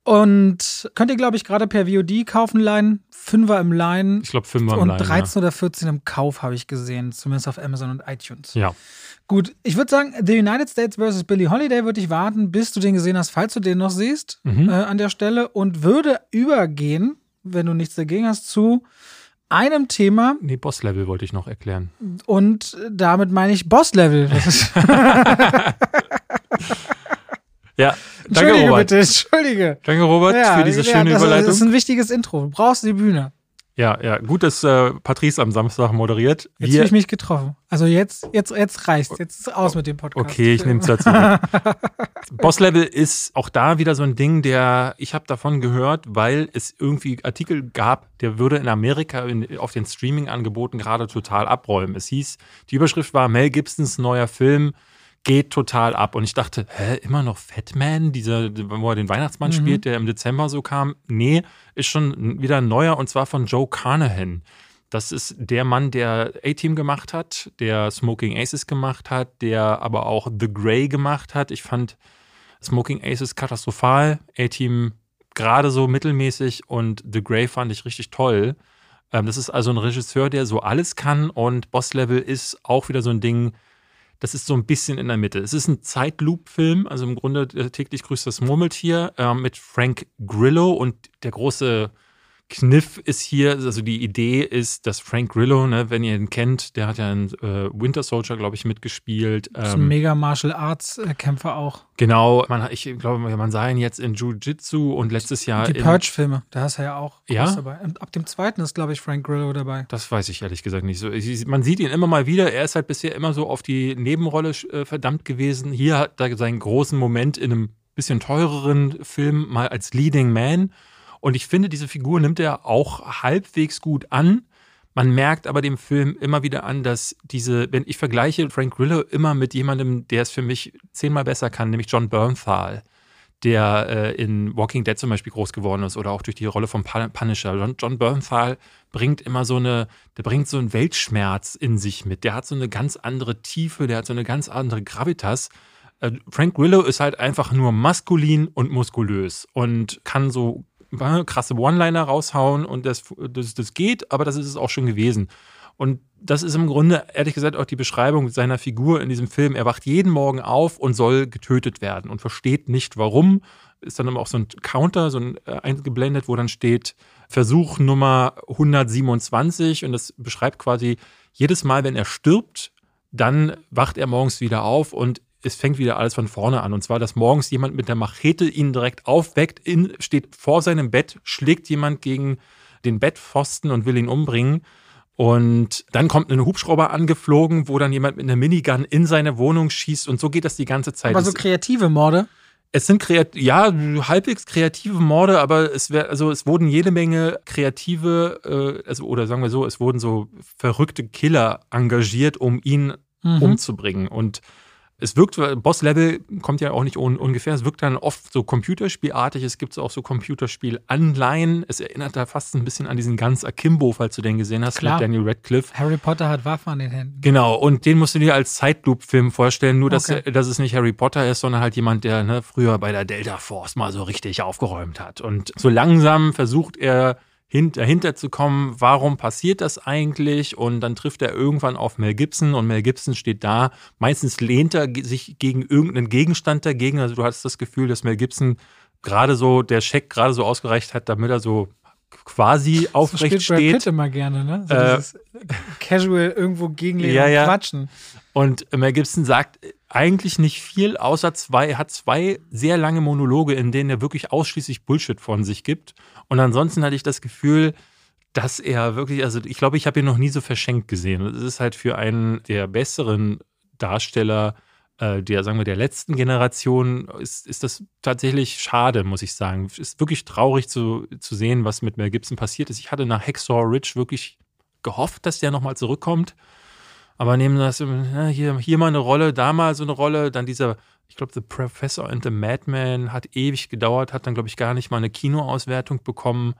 Und könnt ihr, glaube ich, gerade per VOD kaufen, Line. Fünfer im Line. Ich glaube, Fünfer im Line. Und 13 ja. oder 14 im Kauf habe ich gesehen, zumindest auf Amazon und iTunes. Ja. Gut, ich würde sagen, The United States vs. Billie Holiday würde ich warten, bis du den gesehen hast, falls du den noch siehst, mhm. äh, an der Stelle. Und würde übergehen wenn du nichts dagegen hast, zu einem Thema. Nee, Boss-Level wollte ich noch erklären. Und damit meine ich Boss-Level. ja, danke Entschuldige Robert. bitte, entschuldige. Danke Robert ja, für diese ja, schöne das, Überleitung. Das ist ein wichtiges Intro. Du brauchst die Bühne. Ja, ja, gut, dass äh, Patrice am Samstag moderiert. Jetzt habe ich mich getroffen. Also jetzt, jetzt, jetzt reicht Jetzt ist aus mit dem Podcast. Okay, ich nehme es dazu. Boss Level ist auch da wieder so ein Ding, der, ich habe davon gehört, weil es irgendwie Artikel gab, der würde in Amerika in, auf den Streaming-Angeboten gerade total abräumen. Es hieß, die Überschrift war Mel Gibsons neuer Film geht total ab. Und ich dachte, hä, immer noch Fatman, dieser, wo er den Weihnachtsmann mhm. spielt, der im Dezember so kam. Nee, ist schon wieder ein neuer und zwar von Joe Carnahan. Das ist der Mann, der A-Team gemacht hat, der Smoking Aces gemacht hat, der aber auch The Grey gemacht hat. Ich fand Smoking Aces katastrophal, A-Team gerade so mittelmäßig und The Grey fand ich richtig toll. Ähm, das ist also ein Regisseur, der so alles kann und Boss Level ist auch wieder so ein Ding, das ist so ein bisschen in der Mitte. Es ist ein Zeitloop-Film, also im Grunde äh, täglich grüßt das Murmeltier äh, mit Frank Grillo und der große Kniff ist hier, also die Idee ist, dass Frank Grillo, ne, wenn ihr ihn kennt, der hat ja in äh, Winter Soldier, glaube ich, mitgespielt. Ähm, ist ein mega Martial Arts äh, Kämpfer auch. Genau, man, ich glaube, man sah ihn jetzt in Jiu-Jitsu und letztes Jahr. Die Purge-Filme, da hast du ja auch ja? dabei. Und ab dem zweiten ist, glaube ich, Frank Grillo dabei. Das weiß ich ehrlich gesagt nicht so. Man sieht ihn immer mal wieder. Er ist halt bisher immer so auf die Nebenrolle äh, verdammt gewesen. Hier hat er seinen großen Moment in einem bisschen teureren Film mal als Leading Man und ich finde, diese Figur nimmt er auch halbwegs gut an. Man merkt aber dem Film immer wieder an, dass diese, wenn ich vergleiche Frank Grillo immer mit jemandem, der es für mich zehnmal besser kann, nämlich John Bernthal, der äh, in Walking Dead zum Beispiel groß geworden ist oder auch durch die Rolle von Punisher. John, John Bernthal bringt immer so eine, der bringt so einen Weltschmerz in sich mit. Der hat so eine ganz andere Tiefe, der hat so eine ganz andere Gravitas. Äh, Frank Grillo ist halt einfach nur maskulin und muskulös und kann so krasse One-Liner raushauen und das, das, das geht, aber das ist es auch schon gewesen. Und das ist im Grunde, ehrlich gesagt, auch die Beschreibung seiner Figur in diesem Film. Er wacht jeden Morgen auf und soll getötet werden und versteht nicht warum. Ist dann immer auch so ein Counter, so ein äh, eingeblendet, wo dann steht Versuch Nummer 127 und das beschreibt quasi jedes Mal, wenn er stirbt, dann wacht er morgens wieder auf und es fängt wieder alles von vorne an. Und zwar, dass morgens jemand mit der Machete ihn direkt aufweckt, in, steht vor seinem Bett, schlägt jemand gegen den Bettpfosten und will ihn umbringen. Und dann kommt ein Hubschrauber angeflogen, wo dann jemand mit einer Minigun in seine Wohnung schießt. Und so geht das die ganze Zeit. Aber so kreative Morde? Es sind kreat ja, halbwegs kreative Morde, aber es wär, also es wurden jede Menge kreative, äh, also, oder sagen wir so, es wurden so verrückte Killer engagiert, um ihn mhm. umzubringen. Und es wirkt, Boss-Level kommt ja auch nicht un ungefähr, es wirkt dann oft so computerspielartig, es gibt auch so Computerspiel-Anleihen. Es erinnert da fast ein bisschen an diesen ganz Akimbo, falls du den gesehen hast, Klar. mit Daniel Radcliffe. Harry Potter hat Waffen an den Händen. Genau, und den musst du dir als Zeitloop-Film vorstellen, nur dass, okay. dass es nicht Harry Potter ist, sondern halt jemand, der ne, früher bei der Delta Force mal so richtig aufgeräumt hat. Und so langsam versucht er dahinter zu kommen, warum passiert das eigentlich? Und dann trifft er irgendwann auf Mel Gibson und Mel Gibson steht da. Meistens lehnt er sich gegen irgendeinen Gegenstand dagegen. Also du hast das Gefühl, dass Mel Gibson gerade so, der Scheck gerade so ausgereicht hat, damit er so quasi aufrecht so steht. Brad Pitt immer gerne, ne? So äh, casual irgendwo gegenlehnen ja, ja. quatschen. Und Mel Gibson sagt eigentlich nicht viel, außer zwei, er hat zwei sehr lange Monologe, in denen er wirklich ausschließlich Bullshit von sich gibt. Und ansonsten hatte ich das Gefühl, dass er wirklich, also ich glaube, ich habe ihn noch nie so verschenkt gesehen. Es ist halt für einen der besseren Darsteller äh, der, sagen wir, der letzten Generation, ist, ist das tatsächlich schade, muss ich sagen. Es ist wirklich traurig zu, zu sehen, was mit Mel Gibson passiert ist. Ich hatte nach Hacksaw Ridge wirklich gehofft, dass der nochmal zurückkommt. Aber nehmen das, hier, hier mal eine Rolle, da mal so eine Rolle, dann dieser, ich glaube, The Professor and the Madman hat ewig gedauert, hat dann, glaube ich, gar nicht mal eine Kinoauswertung bekommen,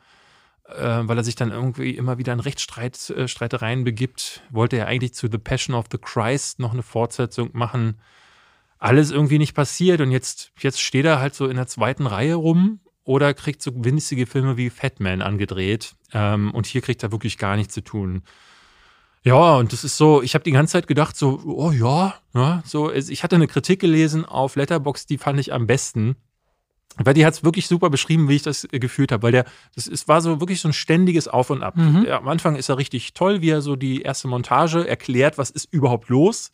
äh, weil er sich dann irgendwie immer wieder in Rechtsstreitereien äh, begibt. Wollte er eigentlich zu The Passion of the Christ noch eine Fortsetzung machen. Alles irgendwie nicht passiert und jetzt, jetzt steht er halt so in der zweiten Reihe rum oder kriegt so winzige Filme wie Fatman angedreht. Ähm, und hier kriegt er wirklich gar nichts zu tun. Ja, und das ist so, ich habe die ganze Zeit gedacht, so, oh ja, ja, so, ich hatte eine Kritik gelesen auf Letterbox, die fand ich am besten. Weil die hat es wirklich super beschrieben, wie ich das gefühlt habe, weil der, das ist, war so wirklich so ein ständiges Auf und Ab. Mhm. am Anfang ist er richtig toll, wie er so die erste Montage erklärt, was ist überhaupt los.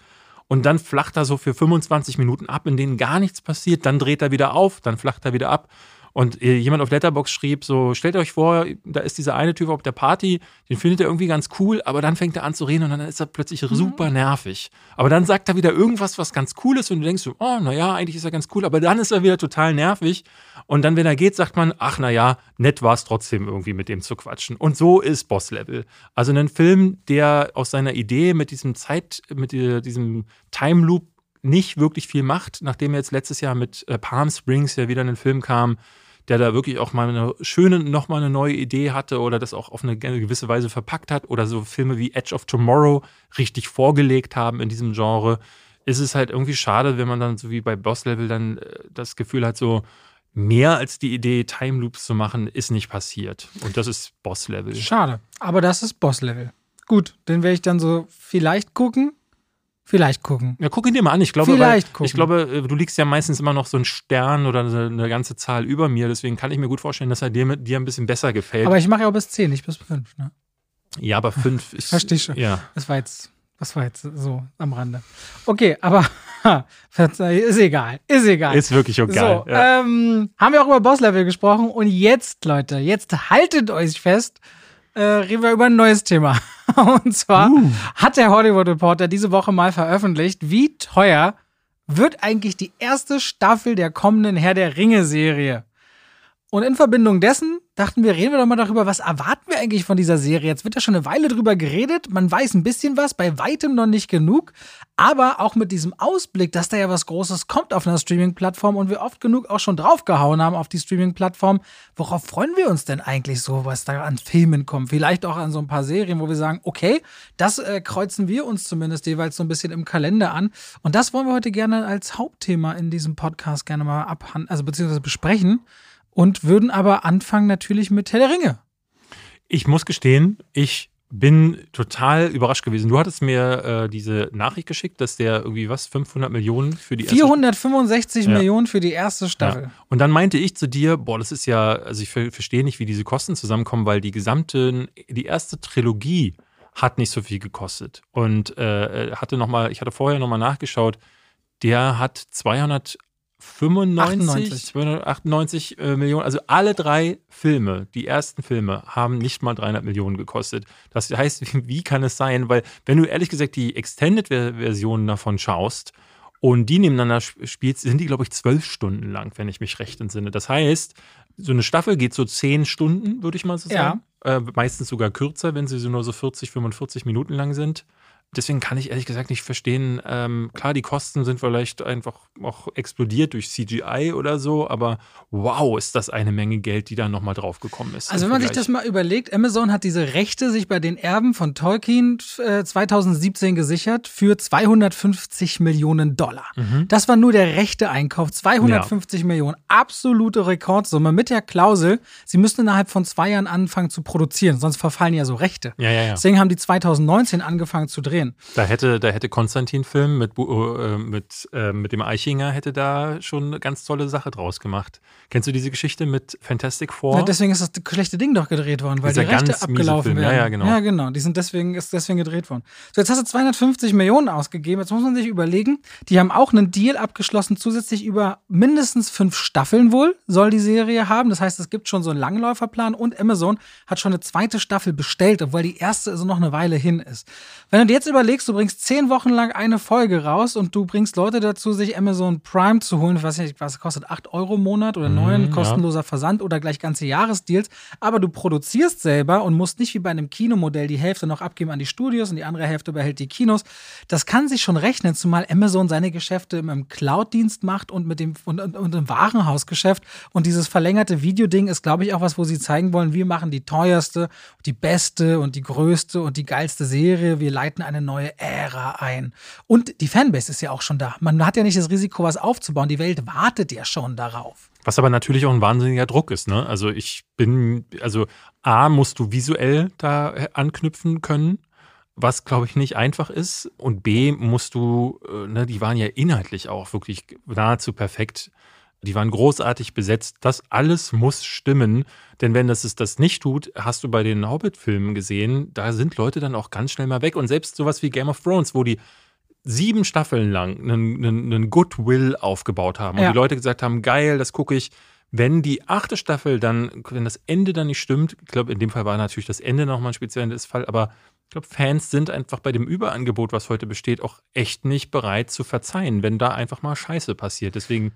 Und dann flacht er so für 25 Minuten ab, in denen gar nichts passiert. Dann dreht er wieder auf, dann flacht er wieder ab. Und äh, jemand auf Letterbox schrieb so, stellt euch vor, da ist dieser eine Typ auf der Party, den findet er irgendwie ganz cool, aber dann fängt er an zu reden und dann ist er plötzlich mhm. super nervig. Aber dann sagt er wieder irgendwas, was ganz cool ist und du denkst so, oh, naja, eigentlich ist er ganz cool, aber dann ist er wieder total nervig. Und dann, wenn er geht, sagt man, ach, naja, nett war es trotzdem irgendwie mit dem zu quatschen. Und so ist Boss-Level. Also ein Film, der aus seiner Idee mit diesem Zeit, mit diesem Time Loop nicht wirklich viel macht, nachdem er jetzt letztes Jahr mit äh, Palm Springs ja wieder in den Film kam, der da wirklich auch mal eine schöne, nochmal eine neue Idee hatte oder das auch auf eine gewisse Weise verpackt hat oder so Filme wie Edge of Tomorrow richtig vorgelegt haben in diesem Genre, ist es halt irgendwie schade, wenn man dann so wie bei Boss Level dann äh, das Gefühl hat, so mehr als die Idee, Time Loops zu machen, ist nicht passiert. Und das ist Boss Level. Schade, aber das ist Boss Level. Gut, den werde ich dann so vielleicht gucken. Vielleicht gucken. Ja, guck ihn dir mal an. Ich glaube, weil, ich glaube, äh, du liegst ja meistens immer noch so einen Stern oder eine, ganze Zahl über mir. Deswegen kann ich mir gut vorstellen, dass er dir, mit, dir ein bisschen besser gefällt. Aber ich mache ja auch bis 10, nicht bis 5. Ne? ja, aber fünf ist. Versteh schon. Ja. Das war jetzt, das war jetzt so am Rande. Okay, aber ist egal. Ist egal. Ist wirklich okay. so, ja. ähm, haben wir auch über Boss-Level gesprochen und jetzt, Leute, jetzt haltet euch fest, äh, reden wir über ein neues Thema. Und zwar Uh. hat der Hollywood Reporter diese Woche mal veröffentlicht, wie teuer wird eigentlich die erste Staffel der kommenden Herr der Ringe-Serie. Und in Verbindung dessen dachten wir, reden wir doch mal darüber, was erwarten wir eigentlich von dieser Serie? Jetzt wird ja schon eine Weile drüber geredet, man weiß ein bisschen was, bei weitem noch nicht genug, aber auch mit diesem Ausblick, dass da ja was Großes kommt auf einer Streaming-Plattform und wir oft genug auch schon draufgehauen haben auf die Streaming-Plattform, worauf freuen wir uns denn eigentlich so, was da an Filmen kommt? Vielleicht auch an so ein paar Serien, wo wir sagen, okay, das äh, kreuzen wir uns zumindest jeweils so ein bisschen im Kalender an und das wollen wir heute gerne als Hauptthema in diesem Podcast gerne mal abhandeln, also beziehungsweise besprechen und würden aber anfangen natürlich mit Herr der Ringe. Ich muss gestehen, ich bin total überrascht gewesen. Du hattest mir äh, diese Nachricht geschickt, dass der irgendwie was, 500 Millionen für die erste 465 Ja. Millionen für die erste Staffel. Ja. Und dann meinte ich zu dir, boah, das ist ja, also ich ver verstehe nicht, wie diese Kosten zusammenkommen, weil die gesamte, die erste Trilogie hat nicht so viel gekostet. Und äh, hatte noch mal, ich hatte vorher nochmal nachgeschaut, der hat 295, 298 äh, Millionen, also alle drei Filme, die ersten Filme, haben nicht mal 300 Millionen gekostet. Das heißt, wie, kann es sein? Weil, wenn du ehrlich gesagt die Extended-Versionen davon schaust, und die nebeneinander sp- spielt, sind die, glaube ich, zwölf Stunden lang, wenn ich mich recht entsinne. Das heißt, so eine Staffel geht so zehn Stunden, würde ich mal so Ja. sagen. Äh, meistens sogar kürzer, wenn sie so nur so 40, 45 Minuten lang sind. Deswegen kann ich ehrlich gesagt nicht verstehen. Ähm, klar, die Kosten sind vielleicht einfach auch explodiert durch CGI oder so, aber wow, ist das eine Menge Geld, die da nochmal draufgekommen ist. Also wenn man sich das mal überlegt, Amazon hat diese Rechte sich bei den Erben von Tolkien äh, 2017 gesichert für 250 Millionen Dollar. Mhm. Das war nur der rechte Einkauf, 250 Millionen. Absolute Rekordsumme mit der Klausel, sie müssen innerhalb von zwei Jahren anfangen zu produzieren, sonst verfallen ja so Rechte. Ja, ja, ja. Deswegen haben die 2019 angefangen zu drehen. Da hätte, da hätte Konstantin-Film mit, äh, mit, äh, mit dem Eichinger hätte da schon eine ganz tolle Sache draus gemacht. Kennst du diese Geschichte mit Fantastic Four? Ja, deswegen ist das schlechte Ding doch gedreht worden, weil Dieser die Rechte abgelaufen Film. Ja, werden. ja, genau. Ja, genau. Die sind deswegen, ist deswegen gedreht worden. So, jetzt hast du 250 Millionen ausgegeben. Jetzt muss man sich überlegen, die haben auch einen Deal abgeschlossen, zusätzlich über mindestens fünf Staffeln wohl soll die Serie haben. Das heißt, es gibt schon so einen Langläuferplan und Amazon hat schon eine zweite Staffel bestellt, obwohl die erste also noch eine Weile hin ist. Wenn du dir jetzt überlegst, du bringst zehn Wochen lang eine Folge raus und du bringst Leute dazu, sich Amazon Prime zu holen, was, nicht, was kostet 8 Euro im Monat oder 9, ja. kostenloser Versand oder gleich ganze Jahresdeals, aber du produzierst selber und musst nicht wie bei einem Kinomodell die Hälfte noch abgeben an die Studios und die andere Hälfte behält die Kinos. Das kann sich schon rechnen, zumal Amazon seine Geschäfte im Cloud-Dienst macht und mit dem und, und, und im Warenhausgeschäft. Und dieses verlängerte Videoding ist, glaube ich, auch was, wo sie zeigen wollen, wir machen die teuerste, die beste und die größte und die geilste Serie. Wir leiten eine neue Ära ein. Und die Fanbase ist ja auch schon da. Man hat ja nicht das Risiko, was aufzubauen. Die Welt wartet ja schon darauf. Was aber natürlich auch ein wahnsinniger Druck ist, ne? Also ich bin, also A, musst du visuell da äh, anknüpfen können, was glaube ich nicht einfach ist. Und B, musst du, äh, ne, die waren ja inhaltlich auch wirklich nahezu perfekt. Die waren großartig besetzt. Das alles muss stimmen. Denn wenn das es das nicht tut, hast du bei den Hobbit-Filmen gesehen, da sind Leute dann auch ganz schnell mal weg. Und selbst sowas wie Game of Thrones, wo die sieben Staffeln lang einen, einen, einen Goodwill aufgebaut haben. Und Ja. die Leute gesagt haben, geil, das gucke ich. Wenn die achte Staffel dann, wenn das Ende dann nicht stimmt, ich glaube, in dem Fall war natürlich das Ende nochmal ein spezieller Fall, aber ich glaube, Fans sind einfach bei dem Überangebot, was heute besteht, auch echt nicht bereit zu verzeihen, wenn da einfach mal Scheiße passiert. Deswegen,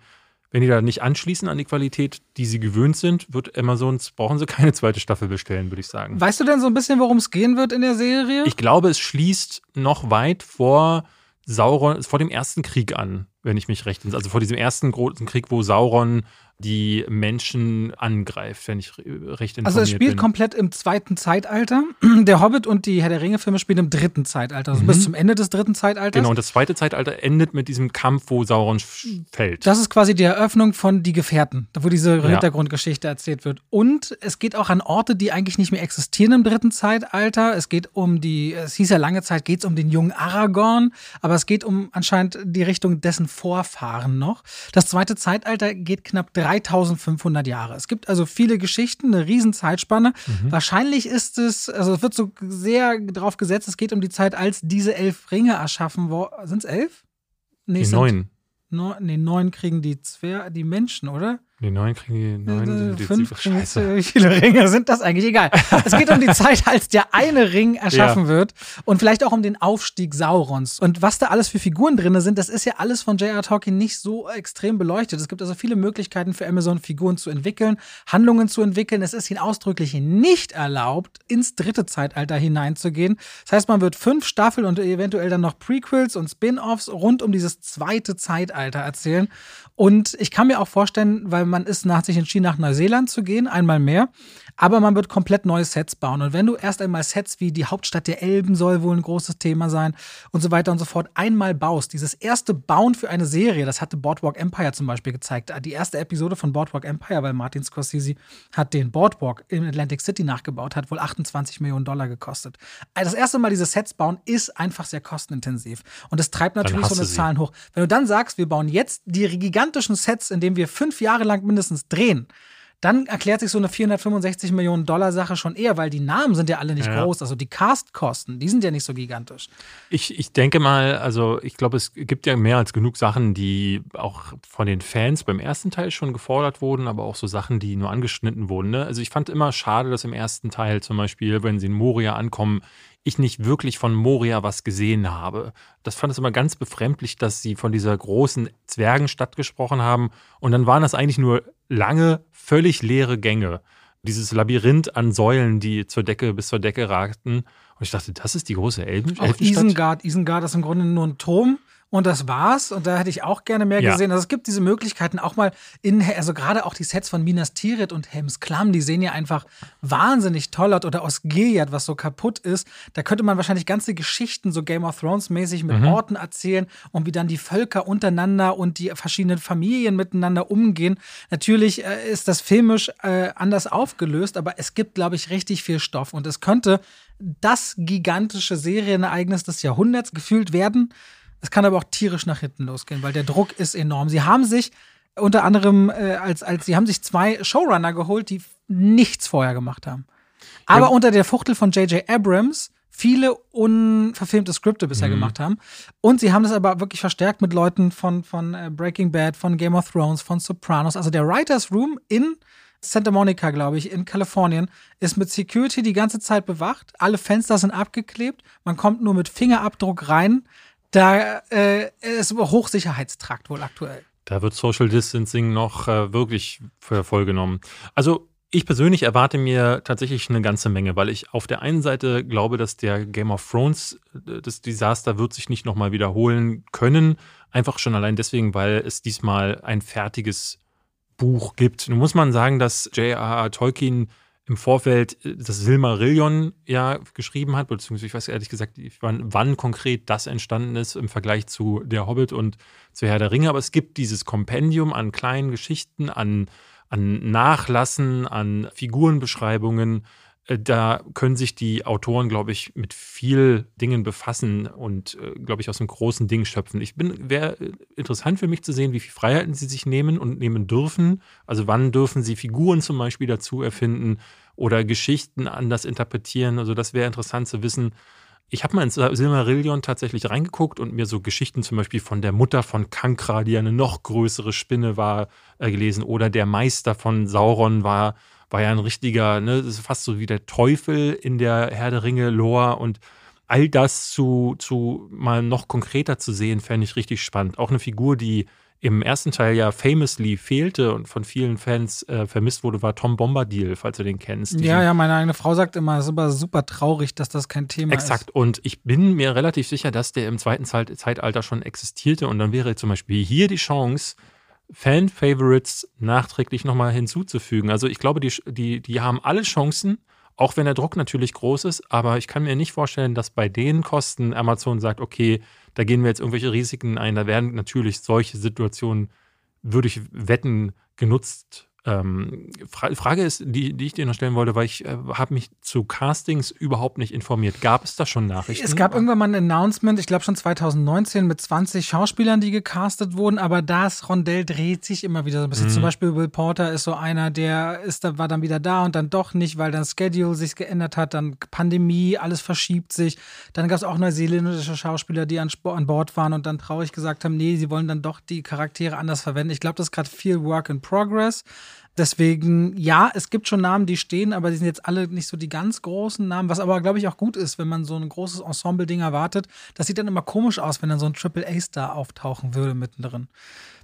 wenn die da nicht anschließen an die Qualität, die sie gewöhnt sind, wird Amazons, brauchen sie keine zweite Staffel bestellen, würde ich sagen. Weißt du denn so ein bisschen, worum es gehen wird in der Serie? Ich glaube, es schließt noch weit vor Sauron, vor dem ersten Krieg an, wenn ich mich recht entsinne. Also vor diesem ersten großen Krieg, wo Sauron die Menschen angreift, wenn ich recht informiert Also es spielt bin. komplett im zweiten Zeitalter. Der Hobbit und die Herr der Ringe-Filme spielen im dritten Zeitalter, also Mhm. bis zum Ende des dritten Zeitalters. Genau, und das zweite Zeitalter endet mit diesem Kampf, wo Sauron fällt. Das ist quasi die Eröffnung von Die Gefährten, wo diese Ja. Hintergrundgeschichte erzählt wird. Und es geht auch an Orte, die eigentlich nicht mehr existieren im dritten Zeitalter. Es geht um die, es hieß ja lange Zeit, geht es um den jungen Aragorn, aber es geht um anscheinend die Richtung dessen Vorfahren noch. Das zweite Zeitalter geht knapp 3500 Jahre. Es gibt also viele Geschichten, eine riesen Zeitspanne. Mhm. Wahrscheinlich ist es, also es wird so sehr drauf gesetzt, es geht um die Zeit, als diese elf Ringe erschaffen wurden. Sind es elf? Nee, die neun. Neun, nee, neun kriegen die Zwer die Menschen, oder? Die neun kriegen die neun. Äh, die, Fünf Scheiße. Wie viele Ringe sind das eigentlich? Egal. Es geht um die Zeit, als der eine Ring erschaffen Ja. wird und vielleicht auch um den Aufstieg Saurons. Und was da alles für Figuren drin sind, das ist ja alles von J.R. Tolkien nicht so extrem beleuchtet. Es gibt also viele Möglichkeiten für Amazon, Figuren zu entwickeln, Handlungen zu entwickeln. Es ist ihnen ausdrücklich nicht erlaubt, ins dritte Zeitalter hineinzugehen. Das heißt, man wird fünf Staffeln und eventuell dann noch Prequels und Spin-offs rund um dieses zweite Zeitalter erzählen. Und ich kann mir auch vorstellen, weil man ist nach sich entschieden, nach Neuseeland zu gehen, einmal mehr. Aber man wird komplett neue Sets bauen. Und wenn du erst einmal Sets wie die Hauptstadt der Elben soll wohl ein großes Thema sein und so weiter und so fort einmal baust, dieses erste Bauen für eine Serie, das hatte Boardwalk Empire zum Beispiel gezeigt. Die erste Episode von Boardwalk Empire, weil Martin Scorsese hat den Boardwalk in Atlantic City nachgebaut, hat wohl 28 Millionen Dollar gekostet. Also Das erste Mal diese Sets bauen ist einfach sehr kostenintensiv. Und das treibt natürlich so eine sie. Zahlen hoch. Wenn du dann sagst, wir bauen jetzt die gigantischen Sets, indem wir fünf Jahre lang mindestens drehen, dann erklärt sich so eine 465 Millionen Dollar Sache schon eher, weil die Namen sind ja alle nicht Ja. groß. Also die Castkosten, die sind ja nicht so gigantisch. Ich, ich denke mal, also ich glaube, es gibt ja mehr als genug Sachen, die auch von den Fans beim ersten Teil schon gefordert wurden, aber auch so Sachen, die nur angeschnitten wurden. Ne? Also ich fand immer schade, dass im ersten Teil zum Beispiel, wenn sie in Moria ankommen, ich nicht wirklich von Moria was gesehen habe. Das fand es immer ganz befremdlich, dass sie von dieser großen Zwergenstadt gesprochen haben und dann waren das eigentlich nur lange, völlig leere Gänge. Dieses Labyrinth an Säulen, die zur Decke bis zur Decke ragten. Und ich dachte, das ist die große Elben Auch? Isengard. Isengard ist im Grunde nur ein Turm. Und das war's. Und da hätte ich auch gerne mehr Ja. gesehen. Also es gibt diese Möglichkeiten auch mal in, also gerade auch die Sets von Minas Tirith und Helms Klamm, die sehen ja einfach wahnsinnig toll aus. Oder aus Gilead, was so kaputt ist. Da könnte man wahrscheinlich ganze Geschichten so Game of Thrones mäßig mit Mhm. Orten erzählen und wie dann die Völker untereinander und die verschiedenen Familien miteinander umgehen. Natürlich äh, ist das filmisch äh, anders aufgelöst, aber es gibt, glaube ich, richtig viel Stoff. Und es könnte das gigantische Serienereignis des Jahrhunderts gefühlt werden. Es kann aber auch tierisch nach hinten losgehen, weil der Druck ist enorm. Sie haben sich unter anderem äh, als, als sie haben sich zwei Showrunner geholt, die nichts vorher gemacht haben. Aber Ja. unter der Fuchtel von J.J. Abrams viele unverfilmte Skripte bisher Mhm. gemacht haben. Und sie haben das aber wirklich verstärkt mit Leuten von, von äh, Breaking Bad, von Game of Thrones, von Sopranos. Also der Writers Room in Santa Monica, glaube ich, in Kalifornien, ist mit Security die ganze Zeit bewacht. Alle Fenster sind abgeklebt. Man kommt nur mit Fingerabdruck rein. Da äh, ist Hochsicherheitstrakt wohl aktuell. Da wird Social Distancing noch äh, wirklich für voll genommen. Also ich persönlich erwarte mir tatsächlich eine ganze Menge, weil ich auf der einen Seite glaube, dass der Game of Thrones, äh, das Desaster wird sich nicht nochmal wiederholen können. Einfach schon allein deswegen, weil es diesmal ein fertiges Buch gibt. Nun muss man sagen, dass J.R.R. Tolkien im Vorfeld äh, das Silmarillion ja geschrieben hat, beziehungsweise ich weiß ehrlich gesagt, wann, wann konkret das entstanden ist im Vergleich zu Der Hobbit und zu Herr der Ringe, aber es gibt dieses Kompendium an kleinen Geschichten, an, an Nachlassen, an Figurenbeschreibungen. Äh, Da können sich die Autoren, glaube ich, mit viel Dingen befassen und, äh, glaube ich, aus einem großen Ding schöpfen. Ich bin, wäre interessant für mich zu sehen, wie viel Freiheiten sie sich nehmen und nehmen dürfen. Also wann dürfen sie Figuren zum Beispiel dazu erfinden oder Geschichten anders interpretieren. Also das wäre interessant zu wissen. Ich habe mal ins Silmarillion tatsächlich reingeguckt und mir so Geschichten zum Beispiel von der Mutter von Kankra, die eine noch größere Spinne war, äh, gelesen. Oder der Meister von Sauron war, war ja ein richtiger, ne, ist fast so wie der Teufel in der Herr der Ringe-Lore. Und all das zu, zu mal noch konkreter zu sehen, fände ich richtig spannend. Auch eine Figur, die im ersten Teil ja famously fehlte und von vielen Fans äh, vermisst wurde, war Tom Bombadil, falls du den kennst. Ja, ja, meine eigene Frau sagt immer, es ist aber super traurig, dass das kein Thema Exakt. Und ich bin mir relativ sicher, dass der im zweiten Zeit Zeitalter schon existierte. Und dann wäre zum Beispiel hier die Chance, Fan-Favorites nachträglich nochmal hinzuzufügen. Also ich glaube, die, die, die haben alle Chancen, auch wenn der Druck natürlich groß ist, aber ich kann mir nicht vorstellen, dass bei den Kosten Amazon sagt, okay, da gehen wir jetzt irgendwelche Risiken ein. Da werden natürlich solche Situationen, würde ich wetten, genutzt ähm, Fra Frage ist, die, die ich dir noch stellen wollte, weil ich äh, habe mich zu Castings überhaupt nicht informiert. Gab es da schon Nachrichten? Es gab irgendwann mal ein Announcement, ich glaube schon 2019, mit 20 Schauspielern, die gecastet wurden, aber das Rondell dreht sich immer wieder so ein bisschen. Mhm. Zum Beispiel Will Porter ist so einer, der ist, war dann wieder da und dann doch nicht, weil dann Schedule sich geändert hat, dann Pandemie, alles verschiebt sich. Dann gab es auch neuseeländische Schauspieler, die an, an Bord waren und dann traurig gesagt haben, nee, sie wollen dann doch die Charaktere anders verwenden. Ich glaube, das ist gerade viel Work in Progress. Deswegen, ja, es gibt schon Namen, die stehen, aber die sind jetzt alle nicht so die ganz großen Namen, was aber, glaube ich, auch gut ist, wenn man so ein großes Ensemble-Ding erwartet. Das sieht dann immer komisch aus, wenn dann so ein Triple-A-Star auftauchen würde mittendrin.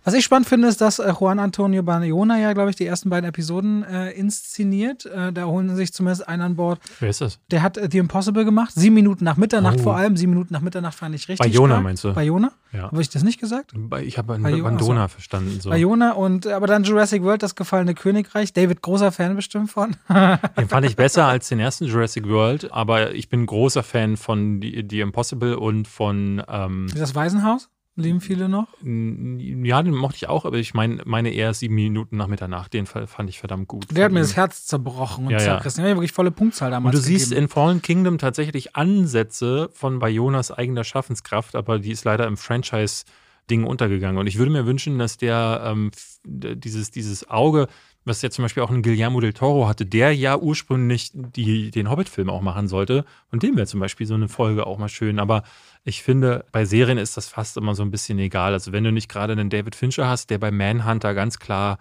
Was ich spannend finde, ist, dass äh, Juan Antonio Bayona ja, glaube ich, die ersten beiden Episoden äh, inszeniert. Äh, da holen sich zumindest einen an Bord. Wer ist das? Der hat äh, The Impossible gemacht. Sieben Minuten nach Mitternacht oh. vor allem. Sieben Minuten nach Mitternacht fand ich richtig. Bayona meinst du? Bayona? Ja. Habe ich das nicht gesagt? Ich habe Bandona also. verstanden. So. Bayona und aber dann Jurassic World, das gefallene Königreich. David, großer Fan bestimmt von. den fand ich besser als den ersten Jurassic World, aber ich bin großer Fan von The, The Impossible und von. Ähm, das Waisenhaus? Leben viele noch? Ja, den mochte ich auch, aber ich meine meine eher sieben Minuten nach Mitternacht. Den fand ich verdammt gut. Der hat mir das Herz zerbrochen und ja, zerrissen. Ja. wirklich volle Punktzahl damals. Und du gegeben. siehst in Fallen Kingdom tatsächlich Ansätze von Bayonas eigener Schaffenskraft, aber die ist leider im Franchise-Ding untergegangen. Und ich würde mir wünschen, dass der ähm, dieses, dieses Auge, was ja zum Beispiel auch ein Guillermo del Toro hatte, der ja ursprünglich die, den Hobbit-Film auch machen sollte. Und dem wäre zum Beispiel so eine Folge auch mal schön. Aber ich finde, bei Serien ist das fast immer so ein bisschen egal. Also wenn du nicht gerade einen David Fincher hast, der bei Manhunter ganz klar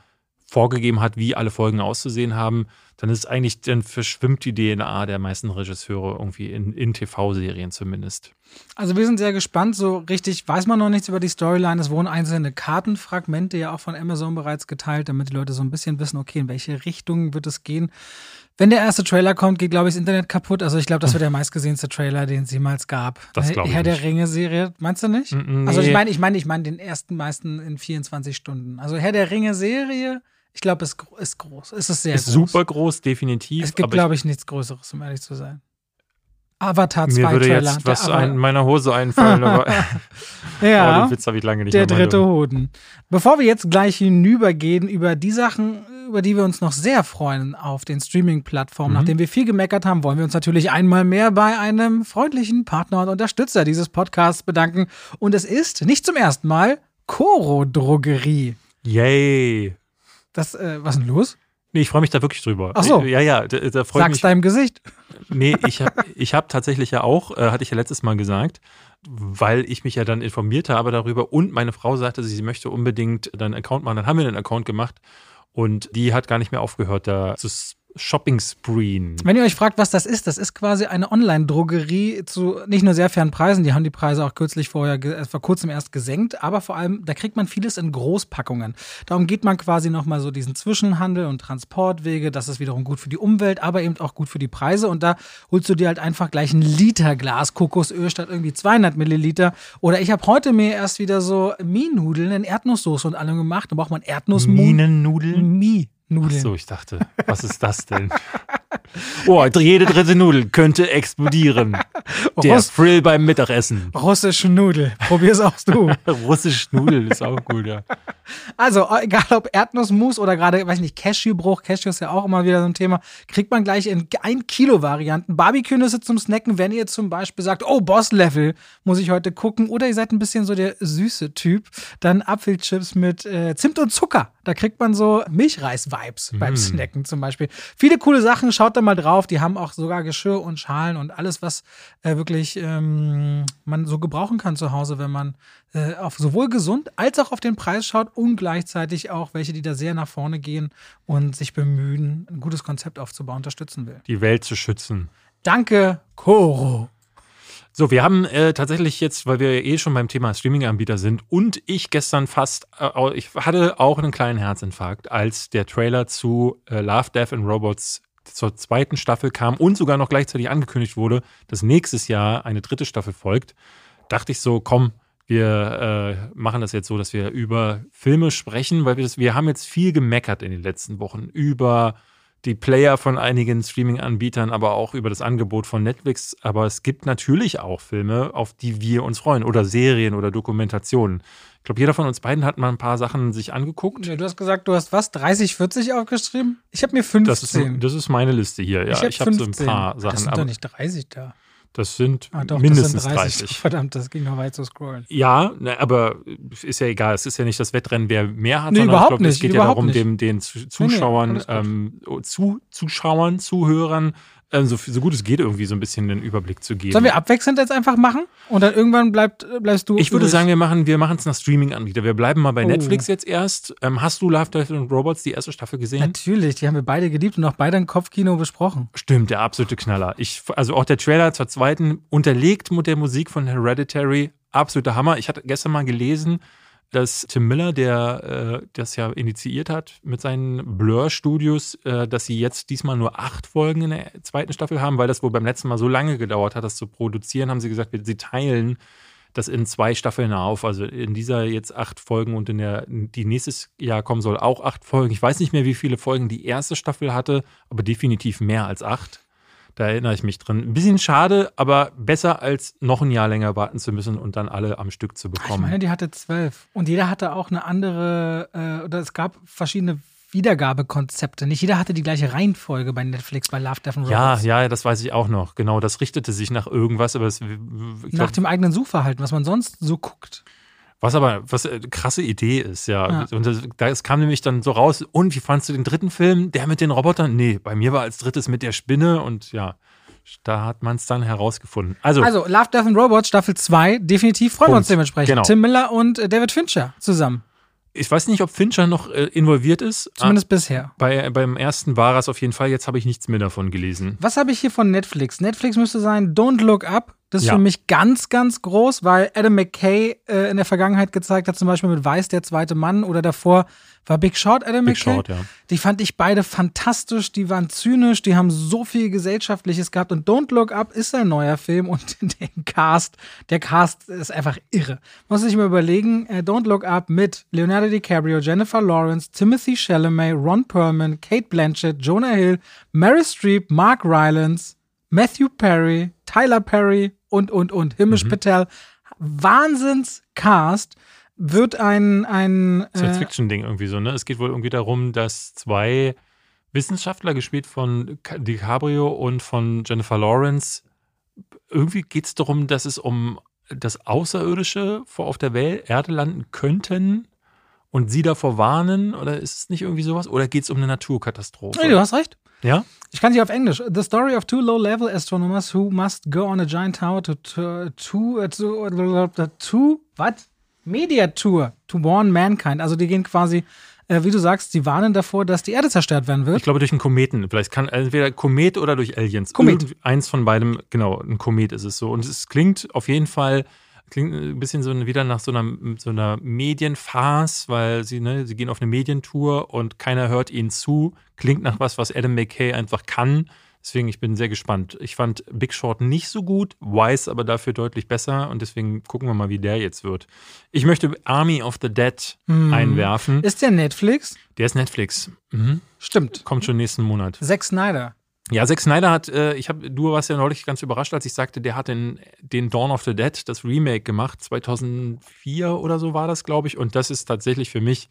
vorgegeben hat, wie alle Folgen auszusehen haben, dann ist eigentlich, dann verschwimmt die DNA der meisten Regisseure irgendwie in, in TV-Serien zumindest. Also wir sind sehr gespannt. So richtig weiß man noch nichts über die Storyline. Es wurden einzelne Kartenfragmente ja auch von Amazon bereits geteilt, damit die Leute so ein bisschen wissen, okay, in welche Richtung wird es gehen. Wenn der erste Trailer kommt, geht, glaube ich, das Internet kaputt. Also ich glaube, das wird der meistgesehenste Trailer, den es jemals gab. Das glaube ich Herr der Ringe-Serie, meinst du nicht? Nee. Also ich meine, ich meine, ich meine den ersten meisten in 24 Stunden. Also Herr der Ringe-Serie ich glaube, es ist groß. Es ist sehr ist groß. super groß, definitiv. Es gibt, glaube ich, nichts Größeres, um ehrlich zu sein. Avatar 2 Mir würde Trailer. jetzt was in meiner Hose einfallen, aber ja, oh, den Witz habe ich lange nicht Der dritte Hoden. Bevor wir jetzt gleich hinübergehen über die Sachen, über die wir uns noch sehr freuen auf den Streaming-Plattformen, mhm. nachdem wir viel gemeckert haben, wollen wir uns natürlich einmal mehr bei einem freundlichen Partner und Unterstützer dieses Podcasts bedanken. Und es ist nicht zum ersten Mal Coro Drogerie. Yay! Das, äh, was ist denn los? Nee, ich freue mich da wirklich drüber. Ach so. Ja, ja, da, da freue Sag's mich. deinem Gesicht. Nee, ich habe ich hab tatsächlich ja auch, äh, hatte ich ja letztes Mal gesagt, weil ich mich ja dann informiert habe darüber und meine Frau sagte, sie möchte unbedingt dann einen Account machen. Dann haben wir einen Account gemacht und die hat gar nicht mehr aufgehört, da zu Shopping-Spreen. Wenn ihr euch fragt, was das ist, das ist quasi eine Online-Drogerie zu nicht nur sehr fairen Preisen, die haben die Preise auch kürzlich vorher, äh, vor kurzem erst gesenkt, aber vor allem, da kriegt man vieles in Großpackungen. Darum geht man quasi nochmal so diesen Zwischenhandel und Transportwege, das ist wiederum gut für die Umwelt, aber eben auch gut für die Preise und da holst du dir halt einfach gleich ein Liter Glas Kokosöl statt irgendwie 200 Milliliter oder ich habe heute mir erst wieder so Mie-Nudeln in Erdnusssoße und allem gemacht, da braucht man Erdnussnudeln. Minennudeln? Mie. Nudeln. Ach so, ich dachte, was ist das denn? Oh, jede dritte Nudel könnte explodieren. Der Russ Frill beim Mittagessen. Russische Nudel. Probier's auch du. Russische Nudel ist auch gut, ja. Also, egal ob Erdnussmus oder gerade, weiß ich nicht, Cashewbruch, Cashew ist ja auch immer wieder so ein Thema, kriegt man gleich in 1 Kilo Varianten. Barbecue-Nüsse zum Snacken, wenn ihr zum Beispiel sagt, oh, Boss-Level, muss ich heute gucken. Oder ihr seid ein bisschen so der süße Typ, dann Apfelchips mit äh, Zimt und Zucker. Da kriegt man so Milchreis-Vibes mm. beim Snacken zum Beispiel. Viele coole Sachen, schaut da mal drauf. Die haben auch sogar Geschirr und Schalen und alles, was äh, wirklich ähm, man so gebrauchen kann zu Hause, wenn man äh, auf sowohl gesund als auch auf den Preis schaut und gleichzeitig auch welche, die da sehr nach vorne gehen und sich bemühen, ein gutes Konzept aufzubauen, unterstützen will. Die Welt zu schützen. Danke, Koro. So, wir haben äh, tatsächlich jetzt, weil wir eh schon beim Thema Streaming-Anbieter sind und ich gestern fast, äh, ich hatte auch einen kleinen Herzinfarkt, als der Trailer zu äh, Love, Death and Robots zur zweiten Staffel kam und sogar noch gleichzeitig angekündigt wurde, dass nächstes Jahr eine dritte Staffel folgt, dachte ich so, komm, Wir äh, machen das jetzt so, dass wir über Filme sprechen, weil wir, das, wir haben jetzt viel gemeckert in den letzten Wochen über die Player von einigen Streaming-Anbietern, aber auch über das Angebot von Netflix. Aber es gibt natürlich auch Filme, auf die wir uns freuen oder Serien oder Dokumentationen. Ich glaube, jeder von uns beiden hat mal ein paar Sachen sich angeguckt. Ja, du hast gesagt, du hast was, 30, 40 aufgeschrieben? Ich habe mir 15. Das ist, das ist meine Liste hier. Ja, ich habe hab so ein paar Sachen. Das sind doch nicht 30 da. Das sind Ah, doch, mindestens das sind 30. 30. Verdammt, das ging noch weit zu scrollen. Ja, ne, aber ist ja egal. Es ist ja nicht das Wettrennen, wer mehr hat, Nee, sondern überhaupt ich glaube, es geht ja darum, nicht. dem, den Zu- Zuschauern, alles gut. ähm, zu, Zuschauern, Zuhörern, ähm, so, so gut es geht, irgendwie so ein bisschen den Überblick zu geben. Sollen wir abwechselnd jetzt einfach machen? Und dann irgendwann bleibt, bleibst du. ich würde übrig? sagen, wir machen wir es nach Streaming-Anbieter. Wir bleiben mal bei Oh. Netflix jetzt erst. Ähm, hast du Love, Death and Robots die erste Staffel gesehen? Natürlich, die haben wir beide geliebt und auch beide im Kopfkino besprochen. Stimmt, der absolute Knaller. Ich, also auch der Trailer zur zweiten, unterlegt mit der Musik von Hereditary, absoluter Hammer. Ich hatte gestern mal gelesen, dass Tim Miller, der äh, das ja initiiert hat mit seinen Blur-Studios, äh, dass sie jetzt diesmal nur acht Folgen in der zweiten Staffel haben, weil das wohl beim letzten Mal so lange gedauert hat, das zu produzieren, haben sie gesagt, sie teilen das in zwei Staffeln auf. Also in dieser jetzt acht Folgen und in der, die nächstes Jahr kommen soll, auch acht Folgen. Ich weiß nicht mehr, wie viele Folgen die erste Staffel hatte, aber definitiv mehr als acht. Da erinnere ich mich drin. Ein bisschen schade, aber besser als noch ein Jahr länger warten zu müssen und dann alle am Stück zu Ich bekommen. meine, die hatte zwölf. Und jeder hatte auch eine andere, äh, oder es gab verschiedene Wiedergabekonzepte. Nicht jeder hatte die gleiche Reihenfolge bei Netflix, bei Love, Death and ja, Robots. ja, das weiß ich auch noch. Genau, das richtete sich nach irgendwas, aber es, ich Nach glaub, dem eigenen Suchverhalten, was man sonst so guckt. Was aber was eine krasse Idee ist, ja. Ja. Und das, das kam nämlich dann so raus. Und wie fandst du den dritten Film? Der mit den Robotern? Nee, bei mir war als drittes mit der Spinne und ja, da hat man es dann herausgefunden. Also, Also, Love, Death and Robots, Staffel 2, definitiv freuen wir uns dementsprechend. Genau. Tim Miller und äh, David Fincher zusammen. Ich weiß nicht, ob Fincher noch äh, involviert ist. Zumindest bisher. Ah, bei, beim ersten war es auf jeden Fall. Jetzt habe ich nichts mehr davon gelesen. Was habe ich hier von Netflix? Netflix müsste sein Don't Look Up. Das ist Ja. für mich ganz, ganz groß, weil Adam McKay äh, in der Vergangenheit gezeigt hat, zum Beispiel mit Weiß, der zweite Mann oder davor war Big Short Adam Big McKay. Short, ja. Die fand ich beide fantastisch, die waren zynisch, die haben so viel Gesellschaftliches gehabt und Don't Look Up ist ein neuer Film und der Cast, der Cast ist einfach irre. Muss sich mal überlegen, äh, Don't Look Up mit Leonardo DiCaprio, Jennifer Lawrence, Timothy Chalamet, Ron Perlman, Kate Blanchett, Jonah Hill, Mary Streep, Mark Rylance, Matthew Perry, Tyler Perry und, und, und, Himish Mhm. Patel. Wahnsinns-Cast wird ein, ein äh, Science-Fiction-Ding irgendwie so, ne? Es geht wohl irgendwie darum, dass zwei Wissenschaftler, gespielt von Ca- DiCaprio und von Jennifer Lawrence, irgendwie geht es darum, dass es um das Außerirdische vor auf der Welt, Erde landen könnten und sie davor warnen? Oder ist es nicht irgendwie sowas? Oder geht es um eine Naturkatastrophe? Nee, du hast recht. ja? Ich kann sie auf Englisch. The story of two low-level astronomers who must go on a giant tower to to to, uh, to, to, to what? Media Tour to warn mankind. Also die gehen quasi, äh, wie du sagst, sie warnen davor, dass die Erde zerstört werden wird. Ich glaube durch einen Kometen. Vielleicht kann entweder Komet oder durch Aliens. Komet. Irgend- Eins von beidem, genau, ein Komet ist es so. Und es klingt auf jeden Fall, klingt ein bisschen so wieder nach so einer, so einer Medienfarce, weil sie, ne, sie gehen auf eine Medientour und keiner hört ihnen zu. Klingt nach was, was Adam McKay einfach kann. Deswegen, ich bin sehr gespannt. Ich fand Big Short nicht so gut, Wise aber dafür deutlich besser und deswegen gucken wir mal, wie der jetzt wird. Ich möchte Army of the Dead einwerfen. Ist der Netflix? Der ist Netflix. Mhm. Stimmt. Kommt schon nächsten Monat. Zack Snyder. Ja, Zack Snyder hat, äh, ich habe, du warst ja neulich ganz überrascht, als ich sagte, der hat den, den Dawn of the Dead, das Remake gemacht, 2004 oder so war das, glaube ich. Und das ist tatsächlich für mich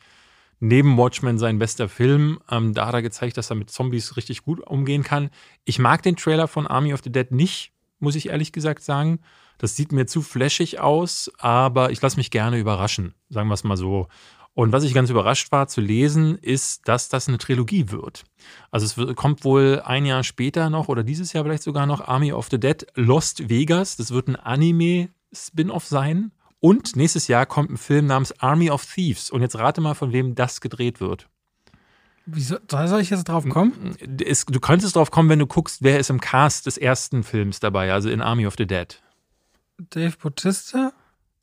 neben Watchmen sein bester Film. Ähm, da hat er gezeigt, dass er mit Zombies richtig gut umgehen kann. Ich mag den Trailer von Army of the Dead nicht, muss ich ehrlich gesagt sagen. Das sieht mir zu flashig aus, aber ich lasse mich gerne überraschen, sagen wir es mal so. Und was ich ganz überrascht war zu lesen, ist, dass das eine Trilogie wird. Also es kommt wohl ein Jahr später noch oder dieses Jahr vielleicht sogar noch Army of the Dead Lost Vegas. Das wird ein Anime-Spin-off sein. Und nächstes Jahr kommt ein Film namens Army of Thieves. Und jetzt rate mal, von wem das gedreht wird. Wieso soll ich jetzt drauf kommen? Es, du könntest drauf kommen, wenn du guckst, wer ist im Cast des ersten Films dabei, also in Army of the Dead. Dave Bautista?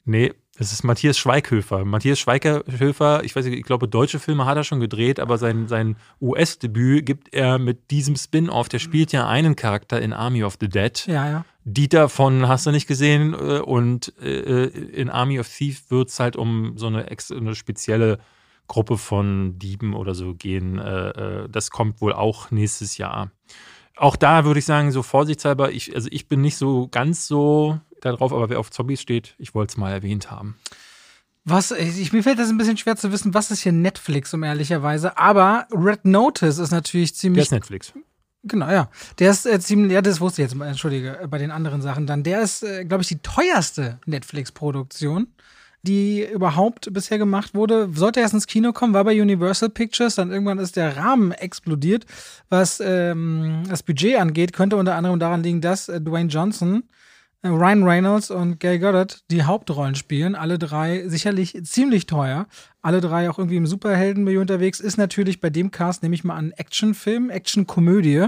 Nee, das ist Matthias Schweighöfer. Matthias Schweighöfer, ich weiß nicht, ich glaube, deutsche Filme hat er schon gedreht, aber sein, sein US-Debüt gibt er mit diesem Spin-off. Der spielt ja einen Charakter in Army of the Dead. Ja, ja. Dieter von Hast du nicht gesehen äh, und äh, in Army of Thieves wird es halt um so eine, eine spezielle Gruppe von Dieben oder so gehen. Äh, äh, das kommt wohl auch nächstes Jahr. Auch da würde ich sagen, so vorsichtshalber, ich, also ich bin nicht so ganz so darauf, aber wer auf Zombies steht, ich wollte es mal erwähnt haben. Was, ich, mir fällt das ein bisschen schwer zu wissen, was ist hier Netflix, um ehrlicherweise. Aber Red Notice ist natürlich ziemlich. Der ist Netflix. Genau, ja. Der ist äh, ziemlich, ja, das wusste ich jetzt, entschuldige, äh, bei den anderen Sachen dann. Der ist, äh, glaube ich, die teuerste Netflix-Produktion, die überhaupt bisher gemacht wurde. Sollte erst ins Kino kommen, war bei Universal Pictures, dann irgendwann ist der Rahmen explodiert. Was ähm, das Budget angeht, könnte unter anderem daran liegen, dass äh, Dwayne Johnson Ryan Reynolds und Gay Goddard die Hauptrollen spielen. Alle drei sicherlich ziemlich teuer. Alle drei auch irgendwie im Superheldenmilieu unterwegs. Ist natürlich bei dem Cast, nehme ich mal an, Actionfilm, Actionkomödie.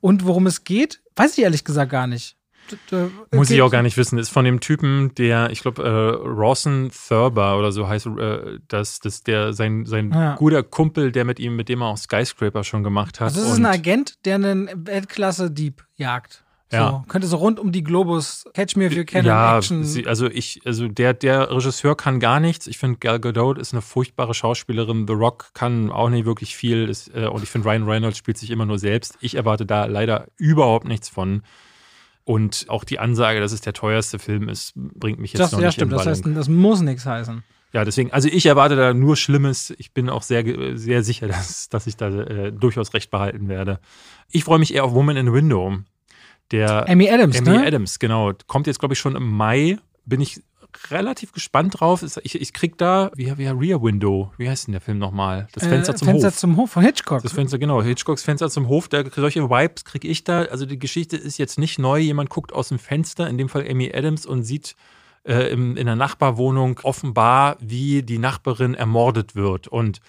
Und worum es geht, weiß ich ehrlich gesagt gar nicht. Muss ich auch gar nicht wissen. Ist von dem Typen, der, ich glaube, äh, Rawson Thurber oder so heißt, äh, das, das der sein, sein ja. guter Kumpel, der mit ihm, mit dem er auch Skyscraper schon gemacht hat. Also das ist ein Agent, der einen Weltklasse-Dieb jagt. Ja. So, könnte so rund um die Globus Catch Me If You Can ja, Action. Sie, also ich, also der, der Regisseur kann gar nichts. Ich finde, Gal Gadot ist eine furchtbare Schauspielerin. The Rock kann auch nicht wirklich viel. Ist, äh, und ich finde, Ryan Reynolds spielt sich immer nur selbst. Ich erwarte da leider überhaupt nichts von. Und auch die Ansage, dass es der teuerste Film ist, bringt mich jetzt das, noch ja, nicht stimmt. in Das heißt, das muss nichts heißen. Ja, deswegen, also ich erwarte da nur Schlimmes. Ich bin auch sehr, sehr sicher, dass, dass ich da äh, durchaus recht behalten werde. Ich freue mich eher auf Woman in the Window. Der Amy Adams, Amy ne? Adams, genau. Kommt jetzt, glaube ich, schon im Mai. Bin ich relativ gespannt drauf. Ich, ich krieg da, wie, wie Rear Window, wie heißt denn der Film nochmal? Das Fenster äh, zum Fenster Hof. zum Hof von Hitchcock. Das Fenster, genau, Hitchcocks Fenster zum Hof. Da, solche Vibes kriege ich da. Also die Geschichte ist jetzt nicht neu. Jemand guckt aus dem Fenster, in dem Fall Amy Adams, und sieht äh, im, in der Nachbarwohnung offenbar, wie die Nachbarin ermordet wird. Und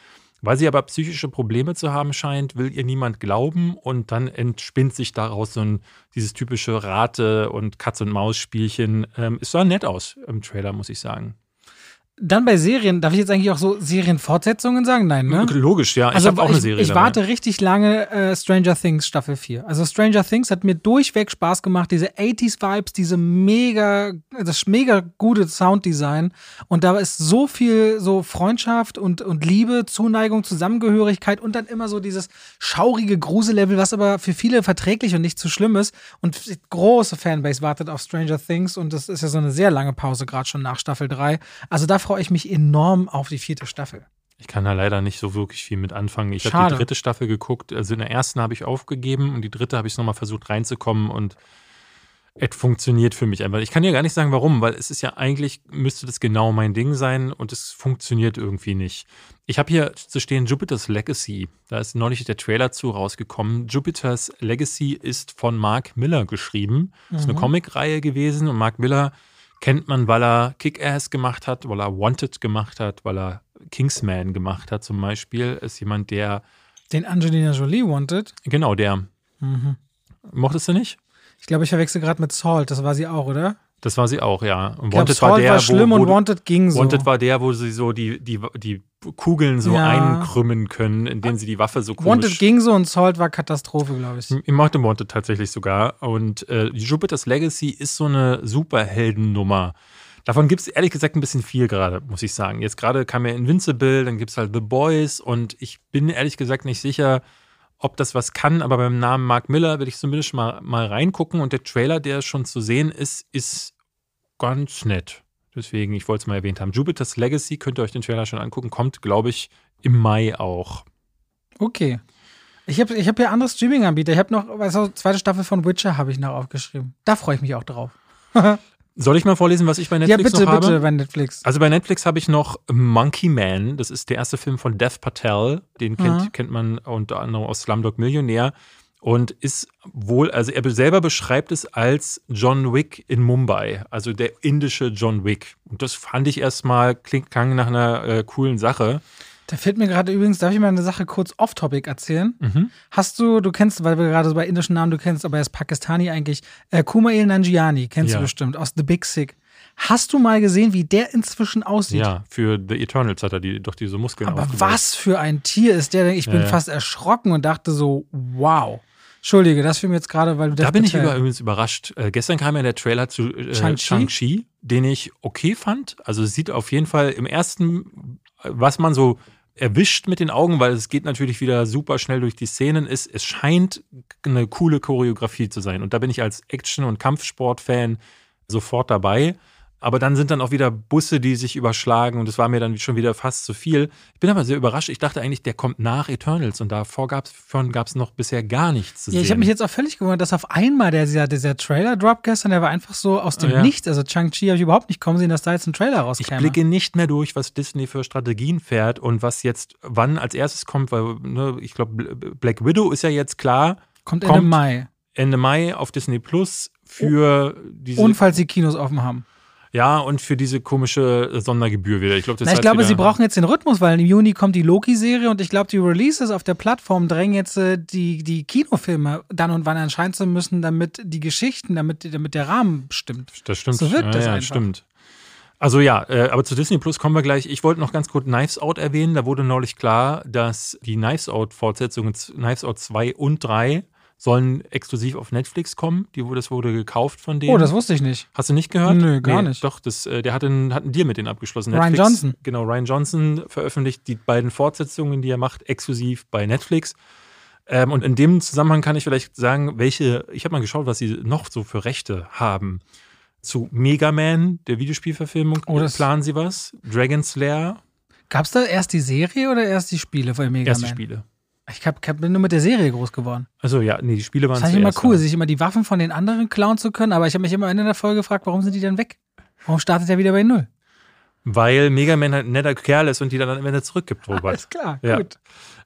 weil sie aber psychische Probleme zu haben scheint, will ihr niemand glauben und dann entspinnt sich daraus so ein dieses typische Rate- und Katz-und-Maus-Spielchen. Ähm, es sah nett aus im Trailer, muss ich sagen. Dann bei Serien, darf ich jetzt eigentlich auch so Serienfortsetzungen sagen? Nein, ne? Logisch, ja. Also ich habe auch eine Serie. Ich, ich warte richtig lange äh, Stranger Things Staffel 4. Also Stranger Things hat mir durchweg Spaß gemacht. Diese 80s-Vibes, diese mega, das mega gute Sounddesign. Und da ist so viel so Freundschaft und, und Liebe, Zuneigung, Zusammengehörigkeit und dann immer so dieses schaurige Grusel-Level, was aber für viele verträglich und nicht zu schlimm ist. Und große Fanbase wartet auf Stranger Things und das ist ja so eine sehr lange Pause, gerade schon nach Staffel 3. Also da freue ich mich enorm auf die vierte Staffel. Ich kann da leider nicht so wirklich viel mit anfangen. Ich habe die dritte Staffel geguckt. Also in der ersten habe ich aufgegeben und die dritte habe ich nochmal versucht reinzukommen und es funktioniert für mich einfach. Ich kann dir gar nicht sagen, warum, weil es ist ja eigentlich, müsste das genau mein Ding sein und es funktioniert irgendwie nicht. Ich habe hier zu stehen Jupiter's Legacy. Da ist neulich der Trailer zu rausgekommen. Jupiter's Legacy ist von Mark Miller geschrieben. Das ist eine mhm. Comicreihe gewesen und Mark Miller kennt man, weil er Kick-Ass gemacht hat, weil er Wanted gemacht hat, weil er Kingsman gemacht hat zum Beispiel. Ist jemand, der. Den Angelina Jolie Wanted? Genau, der. Mhm. Mochtest du nicht? Ich glaube, ich verwechsel gerade mit Salt. Das war sie auch, oder? Das war sie auch, ja. Und Wanted glaub, war der, war schlimm wo, wo, und Wanted ging so. Wanted war der, wo sie so die, die, die Kugeln so ja. einkrümmen können, indem sie die Waffe so komisch... Wanted ging so und Salt war Katastrophe, glaube ich. Ich mochte Wanted tatsächlich sogar. Und äh, Jupiter's Legacy ist so eine Superheldennummer. Davon gibt es ehrlich gesagt ein bisschen viel gerade, muss ich sagen. Jetzt gerade kam ja Invincible, dann gibt es halt The Boys und ich bin ehrlich gesagt nicht sicher, ob das was kann, aber beim Namen Mark Miller will ich zumindest mal, mal reingucken und der Trailer, der schon zu sehen ist, ist ganz nett. Deswegen, ich wollte es mal erwähnt haben. Jupiter's Legacy, könnt ihr euch den Trailer schon angucken, kommt, glaube ich, im Mai auch. Okay. Ich habe ich hab hier andere Streaming-Anbieter. Ich habe noch, weißt du, zweite Staffel von Witcher habe ich noch aufgeschrieben. Da freue ich mich auch drauf. Soll ich mal vorlesen, was ich bei Netflix ja, bitte, noch habe? Ja, bitte, bei Netflix. Also bei Netflix habe ich noch Monkey Man. Das ist der erste Film von Dev Patel. Den kennt, kennt man unter anderem aus Slumdog Millionär. Und ist wohl, also er selber beschreibt es als John Wick in Mumbai. Also der indische John Wick. Und das fand ich erstmal, klingt klang nach einer äh, coolen Sache. Da fällt mir gerade übrigens, darf ich mal eine Sache kurz off-topic erzählen? Mhm. Hast du, du kennst, weil wir gerade so bei indischen Namen, du kennst, aber er ist Pakistani eigentlich, äh, Kumail Nanjiani, kennst ja. du bestimmt, aus The Big Sick. Hast du mal gesehen, wie der inzwischen aussieht? Ja, für The Eternals hat er die, doch diese Muskeln Aber was für ein Tier ist der denn? Ich bin ja, ja. fast erschrocken und dachte so, wow. Entschuldige, das fiel mir jetzt gerade, weil du das Da bin ich betell- übrigens überrascht. Äh, gestern kam ja der Trailer zu äh, Shang-Chi? Shang-Chi, den ich okay fand. Also es sieht auf jeden Fall im ersten, was man so erwischt mit den Augen, weil es geht natürlich wieder super schnell durch die Szenen, ist, es scheint eine coole Choreografie zu sein. Und da bin ich als Action- und Kampfsport-Fan sofort dabei. Aber dann sind dann auch wieder Busse, die sich überschlagen und es war mir dann schon wieder fast zu viel. Ich bin aber sehr überrascht. Ich dachte eigentlich, der kommt nach Eternals und davor gab es noch bisher gar nichts zu Ja, sehen. ich habe mich jetzt auch völlig gewundert, dass auf einmal der, dieser, dieser Trailer-Drop gestern, der war einfach so aus dem Ja. Nichts. Also Chang-Chi habe ich überhaupt nicht kommen sehen, dass da jetzt ein Trailer Ich rauskäme. blicke nicht mehr durch, was Disney für Strategien fährt und was jetzt wann als erstes kommt, weil ne, ich glaube, Black Widow ist ja jetzt klar, kommt Ende kommt Mai. Ende Mai auf Disney Plus für diese Und falls die Kinos offen haben. Ja und für diese komische Sondergebühr wieder. Ich glaube, das Na, ich hat glaube, sie brauchen jetzt den Rhythmus, weil im Juni kommt die Loki-Serie und ich glaube, die Releases auf der Plattform drängen jetzt äh, die, die Kinofilme dann und wann erscheinen zu müssen, damit die Geschichten, damit, damit der Rahmen stimmt. Das stimmt. So wirkt ja, das ja, einfach. stimmt. Also ja, äh, aber zu Disney Plus kommen wir gleich. Ich wollte noch ganz kurz Knives Out erwähnen. Da wurde neulich klar, dass die Knives Out Fortsetzungen Knives Out 2 und 3 sollen exklusiv auf Netflix kommen. Die, das wurde gekauft von denen. Oh, das wusste ich nicht. Hast du nicht gehört? Nö, gar nicht. Doch, das, äh, der hat einen, hat einen Deal mit denen abgeschlossen. Ryan Netflix, Johnson. Genau, Ryan Johnson veröffentlicht die beiden Fortsetzungen, die er macht, exklusiv bei Netflix. Ähm, und in dem Zusammenhang kann ich vielleicht sagen, welche, ich habe mal geschaut, was sie noch so für Rechte haben. Zu Mega Man, der Videospielverfilmung, Oh, planen sie was. Dragon Slayer, Gab es da erst die Serie oder erst die Spiele von Mega erste Man? Spiele. Ich hab, hab, bin nur mit der Serie groß geworden. Also ja, nee, die Spiele waren Das fand ich immer cool, sich immer die Waffen von den anderen klauen zu können, aber ich habe mich immer am Ende der Folge gefragt, warum sind die denn weg? Warum startet er wieder bei Null? Weil Mega Man halt ein netter Kerl ist und die dann am Ende zurückgibt, Robert. Alles klar, Ja. gut.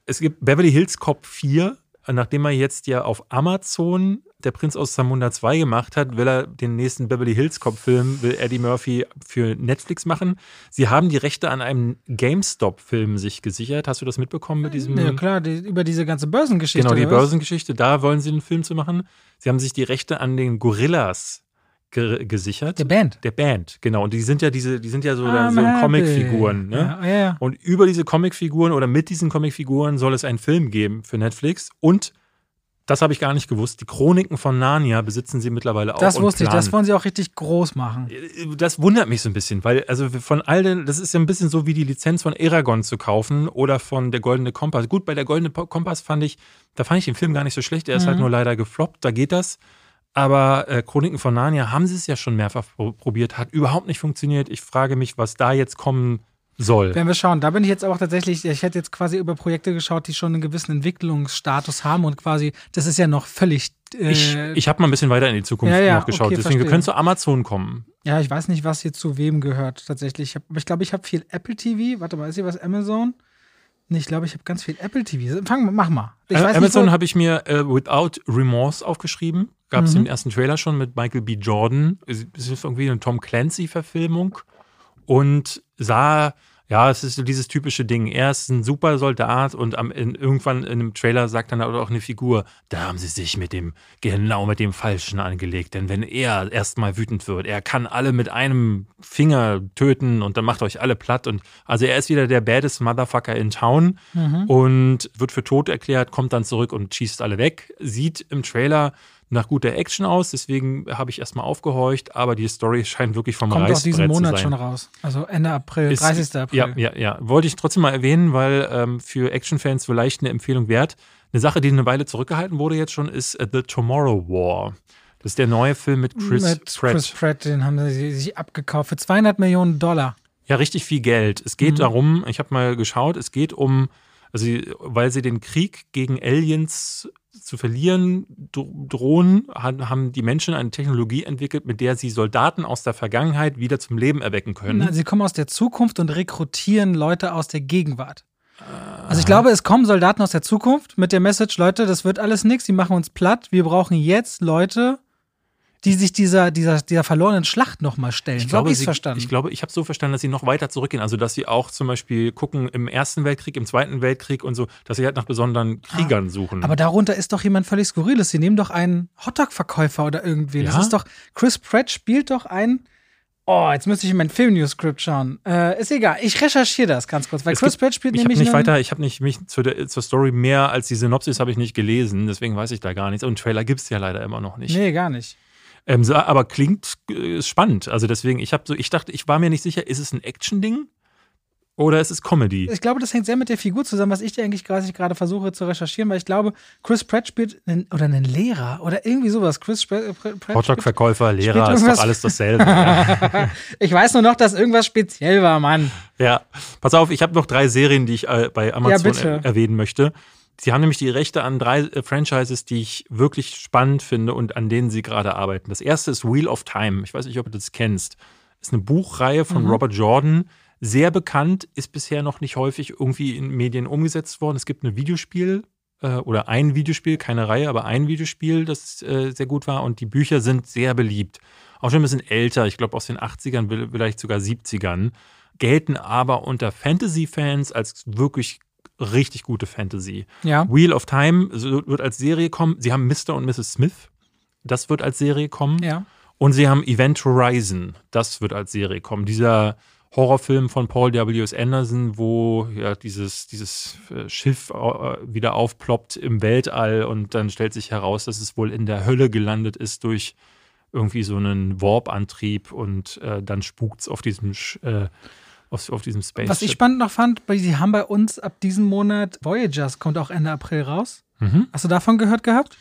Es gibt Beverly Hills Cop 4, nachdem er jetzt ja auf Amazon der Prinz aus Zamunda 2 gemacht hat, will er den nächsten Beverly Hills Cop Film, will Eddie Murphy für Netflix machen. Sie haben die Rechte an einem GameStop-Film sich gesichert. Hast du das mitbekommen mit diesem? Ja, klar, die, über diese ganze Börsengeschichte. genau, die? Börsengeschichte, da wollen sie einen Film zu machen. Sie haben sich die Rechte an den Gorillas ge gesichert. Der Band. Der Band, genau. Und die sind ja diese, die sind ja so, I'm so. Comicfiguren, ne? Ja, ja, ja. Und über diese Comicfiguren oder mit diesen Comicfiguren soll es einen Film geben für Netflix. Und das habe ich gar nicht gewusst. Die Chroniken von Narnia besitzen sie mittlerweile auch. Das wusste ich, das wollen sie auch richtig groß machen. Das wundert mich so ein bisschen, weil also von all den, das ist ja ein bisschen so wie die Lizenz von Aragon zu kaufen oder von der Goldene Kompass. Gut, bei der Goldene Kompass fand ich, da fand ich den Film gar nicht so schlecht. Er ist Mhm. halt nur leider gefloppt, da geht das. Aber äh, Chroniken von Narnia haben sie es ja schon mehrfach pro probiert, hat überhaupt nicht funktioniert. Ich frage mich, was da jetzt kommen soll. Werden wir schauen. Da bin ich jetzt auch tatsächlich, ich hätte jetzt quasi über Projekte geschaut, die schon einen gewissen Entwicklungsstatus haben und quasi, das ist ja noch völlig. Äh, Ich, ich habe mal ein bisschen weiter in die Zukunft Ja, ja, noch geschaut. okay, Deswegen, wir können zu Amazon kommen. ja, ich weiß nicht, was hier zu wem gehört tatsächlich. Ich hab, aber ich glaube, ich habe viel Apple TV. Warte mal, ist hier was Amazon? Nee, ich glaube, ich habe ganz viel Apple TV. Fang, mach mal. Ich Äh, weiß Amazon habe ich mir äh, Without Remorse aufgeschrieben. Gab es Mhm. im ersten Trailer schon mit Michael B. Jordan. Es ist irgendwie eine Tom Clancy-Verfilmung und sah, ja, es ist so dieses typische Ding. Er ist ein super Soldat und am, in, irgendwann in einem Trailer sagt dann auch eine Figur, da haben sie sich mit dem, genau mit dem Falschen angelegt. Denn wenn er erstmal wütend wird, er kann alle mit einem Finger töten und dann macht euch alle platt. Und also er ist wieder der baddest Motherfucker in Town Mhm. und wird für tot erklärt, kommt dann zurück und schießt alle weg. Sieht im Trailer nach guter Action aus, deswegen habe ich erstmal aufgehorcht, aber die Story scheint wirklich vom kommt auch Reißbrett diesen Monat zu schon sein. raus. Also Ende April, Ist- 30. April. Ja, ja, ja. Wollte ich trotzdem mal erwähnen, weil ähm, für Actionfans vielleicht eine Empfehlung wert. Eine Sache, die eine Weile zurückgehalten wurde jetzt schon, ist äh, The Tomorrow War. Das ist der neue Film mit Chris Mit Pratt. Chris Pratt, den haben sie sich abgekauft für 200 Millionen Dollar. Ja, richtig viel Geld. Es geht Mhm. darum, ich habe mal geschaut, es geht um, also weil sie den Krieg gegen Aliens zu verlieren dro- drohen, haben die Menschen eine Technologie entwickelt, mit der sie Soldaten aus der Vergangenheit wieder zum Leben erwecken können. Na, sie kommen aus der Zukunft und rekrutieren Leute aus der Gegenwart. Also ich glaube, es kommen Soldaten aus der Zukunft mit der Message, Leute, das wird alles nichts, die machen uns platt. Wir brauchen jetzt Leute, die sich dieser, dieser, dieser verlorenen Schlacht nochmal stellen. Ich so glaube, ich es sie, verstanden. ich glaube, ich habe so verstanden, dass sie noch weiter zurückgehen. Also, dass sie auch zum Beispiel gucken im Ersten Weltkrieg, im Zweiten Weltkrieg und so, dass sie halt nach besonderen Kriegern suchen. Ah, Aber darunter ist doch jemand völlig skurriles. Sie nehmen doch einen Hotdog-Verkäufer oder irgendwen. Das Ja? ist doch, Chris Pratt spielt doch einen Oh, jetzt müsste ich in mein Film-News-Script schauen. Äh, ist egal. Ich recherchiere das ganz kurz, weil Es Chris Pratt spielt Ich habe nämlich. nicht einen- weiter, ich habe nicht mich zu der, zur Story mehr als die Synopsis habe ich nicht gelesen, deswegen weiß ich da gar nichts. Und Trailer gibt es ja leider immer noch nicht. Nee, gar nicht. Ähm, so, aber klingt äh, spannend. Also deswegen, ich habe so, ich dachte, ich war mir nicht sicher, ist es ein Action-Ding oder ist es Comedy? Ich glaube, das hängt sehr mit der Figur zusammen, was ich dir eigentlich gerade versuche zu recherchieren, weil ich glaube, Chris Pratt spielt einen, oder einen Lehrer oder irgendwie sowas. Chris Pratt, Pratt spielt, Hotdog-Verkäufer, Lehrer, ist doch alles dasselbe. ja. Ich weiß nur noch, dass irgendwas speziell war, Mann. ja, pass auf, ich habe noch drei Serien, die ich äh, bei Amazon bitte. er erwähnen möchte. Sie haben nämlich die Rechte an drei äh, Franchises, die ich wirklich spannend finde und an denen sie gerade arbeiten. Das erste ist Wheel of Time. Ich weiß nicht, ob du das kennst. Ist eine Buchreihe von Mhm. Robert Jordan. Sehr bekannt, ist bisher noch nicht häufig irgendwie in Medien umgesetzt worden. Es gibt ein Videospiel äh, oder ein Videospiel, keine Reihe, aber ein Videospiel, das äh, sehr gut war. Und die Bücher sind sehr beliebt. Auch schon ein bisschen älter, ich glaube aus den 80ern, will- vielleicht sogar 70ern. Gelten aber unter Fantasy-Fans als wirklich richtig gute Fantasy. Ja. Wheel of Time wird als Serie kommen. Sie haben Mr. und Mrs. Smith. Das wird als Serie kommen. Ja. Und sie haben Event Horizon. Das wird als Serie kommen. Dieser Horrorfilm von Paul W.S. Anderson, wo ja dieses, dieses äh, Schiff äh, wieder aufploppt im Weltall und dann stellt sich heraus, dass es wohl in der Hölle gelandet ist durch irgendwie so einen Warp-Antrieb und äh, dann spukt es auf diesem Sch- äh, auf, auf diesem Spaceship. Was ich spannend noch fand, weil sie haben bei uns ab diesem Monat Voyagers kommt auch Ende April raus. Mhm. Hast du davon gehört gehabt?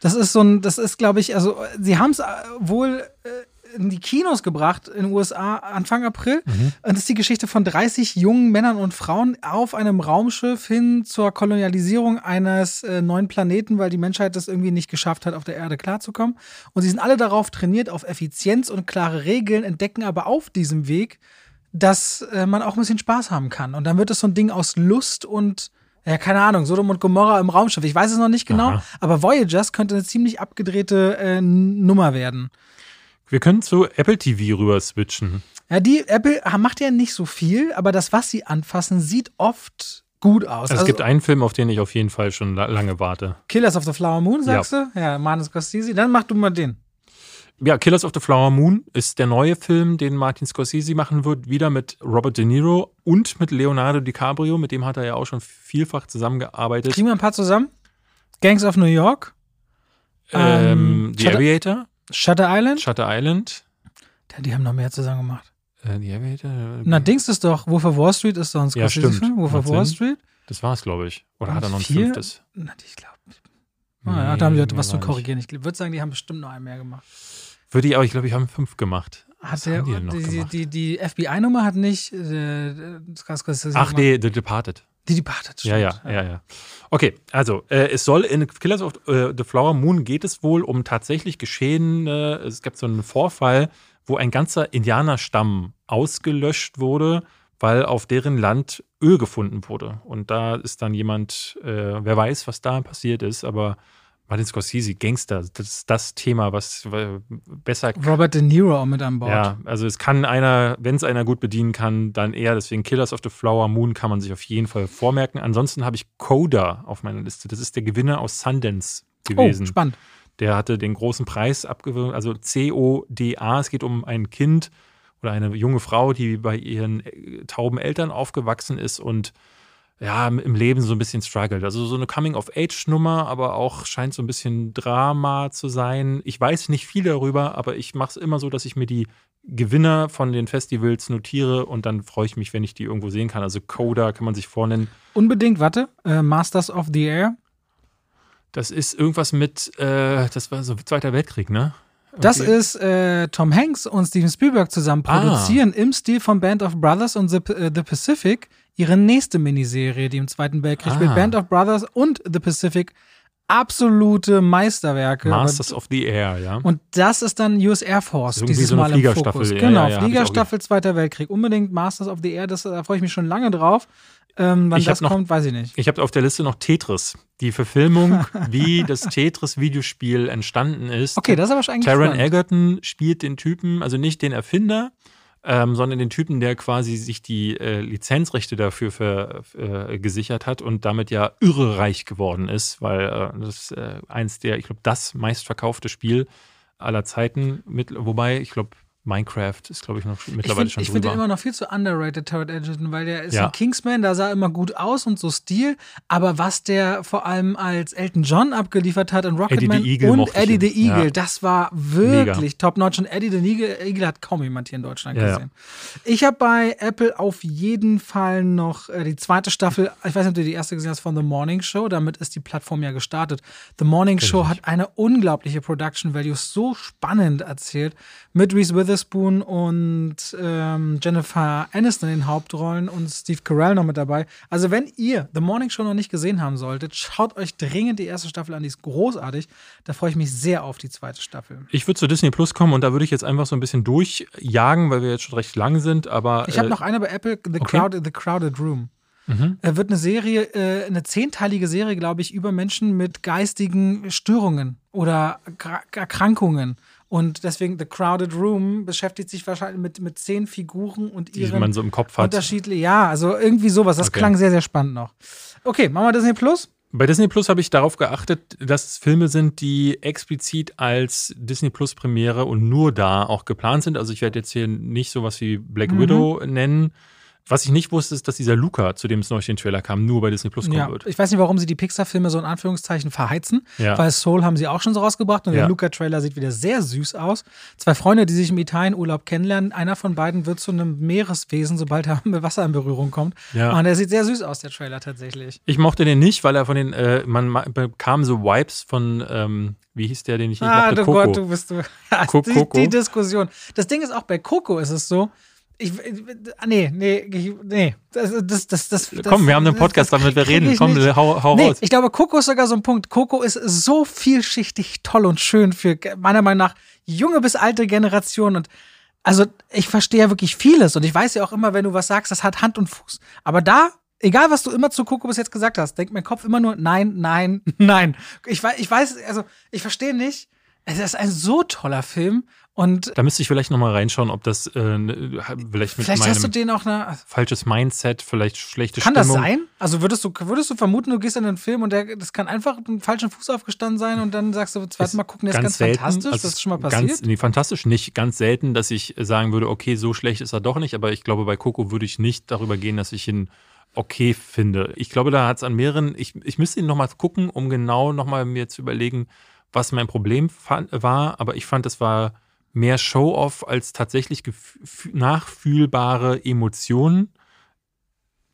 Das ist so ein, das ist, glaube ich, also sie haben es wohl äh, in die Kinos gebracht in den USA Anfang April. Mhm. Und das ist die Geschichte von 30 jungen Männern und Frauen auf einem Raumschiff hin zur Kolonialisierung eines äh, neuen Planeten, weil die Menschheit das irgendwie nicht geschafft hat, auf der Erde klarzukommen. Und sie sind alle darauf trainiert, auf Effizienz und klare Regeln, entdecken aber auf diesem Weg, dass äh, man auch ein bisschen Spaß haben kann. Und dann wird es so ein Ding aus Lust und ja, keine Ahnung, Sodom und Gomorra im Raumschiff. Ich weiß es noch nicht genau, Aha. aber Voyagers könnte eine ziemlich abgedrehte äh, Nummer werden. Wir können zu Apple TV rüber switchen. Ja, die Apple macht ja nicht so viel, aber das, was sie anfassen, sieht oft gut aus. Also es gibt einen Film, auf den ich auf jeden Fall schon la- lange warte. Killers of the Flower Moon, sagst du? Ja, Martin Scorsese. Dann mach du mal den. Ja, Killers of the Flower Moon ist der neue Film, den Martin Scorsese machen wird, wieder mit Robert De Niro und mit Leonardo DiCaprio. Mit dem hat er ja auch schon vielfach zusammengearbeitet. Kriegen wir ein paar zusammen? Gangs of New York, Ähm, The Shutter- Aviator, Shutter Island. Shutter Island. Ja, die haben noch mehr zusammen gemacht. Äh, The Aviator. Na, Dings ist doch, Wolf of Wall Street ist doch ein Ja, Scorsese-Film. stimmt. Wolf of Wall. Street. Das war es, glaube ich. Oder hat er noch ein Vier? fünftes? Na, ich glaube. Ah, ja, da haben die Leute was zu korrigieren. Ich würde sagen, die haben bestimmt noch einen mehr gemacht. Würde ich, aber ich glaube, ich habe fünf gemacht. Hat der, die noch die, die, gemacht? die, FBI-Nummer hat nicht äh, Scorsese Ach gemacht. nee, The Departed. Die Departed. Ja, ja, stimmt. ja, ja. Okay, also äh, es soll in Killers of äh, the Flower Moon geht es wohl um tatsächlich geschehene, es gab so einen Vorfall, wo ein ganzer Indianerstamm ausgelöscht wurde, weil auf deren Land Öl gefunden wurde. Und da ist dann jemand, äh, wer weiß, was da passiert ist, aber Martin Scorsese, Gangster, das ist das Thema, was besser Robert De Niro auch mit an Bord. ja, also es kann einer, wenn es einer gut bedienen kann, dann eher. Deswegen Killers of the Flower Moon kann man sich auf jeden Fall vormerken. Ansonsten habe ich Coda auf meiner Liste. Das ist der Gewinner aus Sundance Oh, gewesen. spannend. der hatte den großen Preis abgewürgt, also C-O-D-A. Es geht um ein Kind oder eine junge Frau, die bei ihren äh, tauben Eltern aufgewachsen ist und ja, im Leben so ein bisschen struggelt. Also so eine Coming-of-Age-Nummer, aber auch scheint so ein bisschen Drama zu sein. Ich weiß nicht viel darüber, aber ich mache es immer so, dass ich mir die Gewinner von den Festivals notiere und dann freue ich mich, wenn ich die irgendwo sehen kann. Also Coda kann man sich vornennen. Unbedingt, warte. Äh, Masters of the Air. Das ist irgendwas mit, äh, das war so Zweiter Weltkrieg, ne? Das Irgendwie- ist äh, Tom Hanks und Steven Spielberg zusammen Ah. produzieren im Stil von Band of Brothers und The, äh, The Pacific ihre nächste Miniserie, die im Zweiten Weltkrieg Ah. spielt. Band of Brothers und The Pacific absolute Meisterwerke. Masters of the Air, ja. Und das ist dann US Air Force, Irgendwie dieses so Mal im Fokus. ja, genau, ja, ja, Fliegerstaffel Zweiter Weltkrieg. Unbedingt Masters of the Air, das, da freue ich mich schon lange drauf. Ähm, wann das noch- kommt, weiß ich nicht. Ich habe auf der Liste noch Tetris. Die Verfilmung, wie das Tetris-Videospiel entstanden ist. Okay, das ist aber wahrscheinlich Taron spannend. Egerton spielt den Typen, also nicht den Erfinder, ähm, sondern den Typen, der quasi sich die äh, Lizenzrechte dafür für, äh, gesichert hat und damit ja irre reich geworden ist, weil äh, das ist äh, eins der, ich glaube, das meistverkaufte Spiel aller Zeiten, mit, wobei, ich glaube, Minecraft ist, glaube ich, noch Ich mittlerweile finde schon find den drüber. immer noch viel zu underrated, Taron Egerton, weil der ist Ja. ein Kingsman, da sah er immer gut aus und so Stil, aber was der vor allem als Elton John abgeliefert hat in Rocketman the Eagle und ich Eddie the Eagle, Ja. das war wirklich top-notch und Eddie the Eagle, Eagle hat kaum jemand hier in Deutschland Ja, gesehen. Ich habe bei Apple auf jeden Fall noch äh, die zweite Staffel, ich weiß nicht, ob du die erste gesehen hast, von The Morning Show, damit ist die Plattform ja gestartet. The Morning ich Show hat eine unglaubliche Production Value, so spannend erzählt, mit Reese Witherspoon und ähm, Jennifer Aniston in den Hauptrollen und Steve Carell noch mit dabei. Also wenn ihr The Morning Show noch nicht gesehen haben solltet, schaut euch dringend die erste Staffel an, die ist großartig. Da freue ich mich sehr auf die zweite Staffel. Ich würde zu Disney Plus kommen und da würde ich jetzt einfach so ein bisschen durchjagen, weil wir jetzt schon recht lang sind, aber Ich habe äh, noch eine bei Apple, The, okay. Crowded, The Crowded Room. Mhm. Er wird eine Serie, äh, eine zehnteilige Serie, glaube ich, über Menschen mit geistigen Störungen oder Erkrankungen. Und deswegen The Crowded Room beschäftigt sich wahrscheinlich mit, mit zehn Figuren und die ihren man so im Kopf hat. unterschiedlich. Ja, also irgendwie sowas. Das Okay. klang sehr, sehr spannend noch. Okay, machen wir Disney Plus. Bei Disney Plus habe ich darauf geachtet, dass es Filme sind, die explizit als Disney Plus Premiere und nur da auch geplant sind. Also ich werde jetzt hier nicht sowas wie Black Mhm. Widow nennen. Was ich nicht wusste, ist, dass dieser Luca, zu dem es neulich den Trailer kam, nur bei Disney Plus kommen Ja, wird. ich weiß nicht, warum sie die Pixar-Filme so in Anführungszeichen verheizen, Ja. weil Soul haben sie auch schon so rausgebracht und Ja. der Luca-Trailer sieht wieder sehr süß aus. Zwei Freunde, die sich im Italienurlaub kennenlernen, einer von beiden wird zu einem Meereswesen, sobald er mit Wasser in Berührung kommt. Ja. Und der sieht sehr süß aus, der Trailer tatsächlich. Ich mochte den nicht, weil er von den, äh, man ma- bekam so Vibes von, ähm, wie hieß der, den ich nicht Ah, mochte? du Coco. Gott, du bist du. Die, die Diskussion. Das Ding ist auch bei Coco ist es so. Ich, ich- nee, nee, nee. Das, das, das, das, Komm, wir haben einen Podcast, damit wir reden. Komm, nicht. hau, hau Nee, raus. ich glaube, Coco ist sogar so ein Punkt. Coco ist so vielschichtig toll und schön für meiner Meinung nach junge bis alte Generationen. Und also ich verstehe ja wirklich vieles. Und ich weiß ja auch immer, wenn du was sagst, das hat Hand und Fuß. Aber da, egal was du immer zu Coco bis jetzt gesagt hast, denkt mein Kopf immer nur, nein, nein, nein. Ich, ich weiß, also ich verstehe nicht. Es ist ein so toller Film. Und Da müsste ich vielleicht nochmal reinschauen, ob das äh, ne- vielleicht mit vielleicht hast du meinem den auch eine. falsches Mindset, vielleicht schlechte Kann Stimmung. das sein? Also würdest du, würdest du vermuten, du gehst in einen Film und der, das kann einfach mit einem falschen Fuß aufgestanden sein und dann sagst du, zweites Mal gucken, der ist ganz selten, fantastisch. also das ist schon mal Ganz, passiert. nee, fantastisch nicht. Ganz selten, dass ich sagen würde, okay, so schlecht ist er doch nicht. Aber ich glaube, bei Coco würde ich nicht darüber gehen, dass ich ihn okay finde. Ich glaube, da hat es an mehreren, ich, ich müsste ihn nochmal gucken, um genau nochmal mir zu überlegen, was mein Problem war. Aber ich fand, es war mehr Show-off als tatsächlich nachfühlbare Emotionen.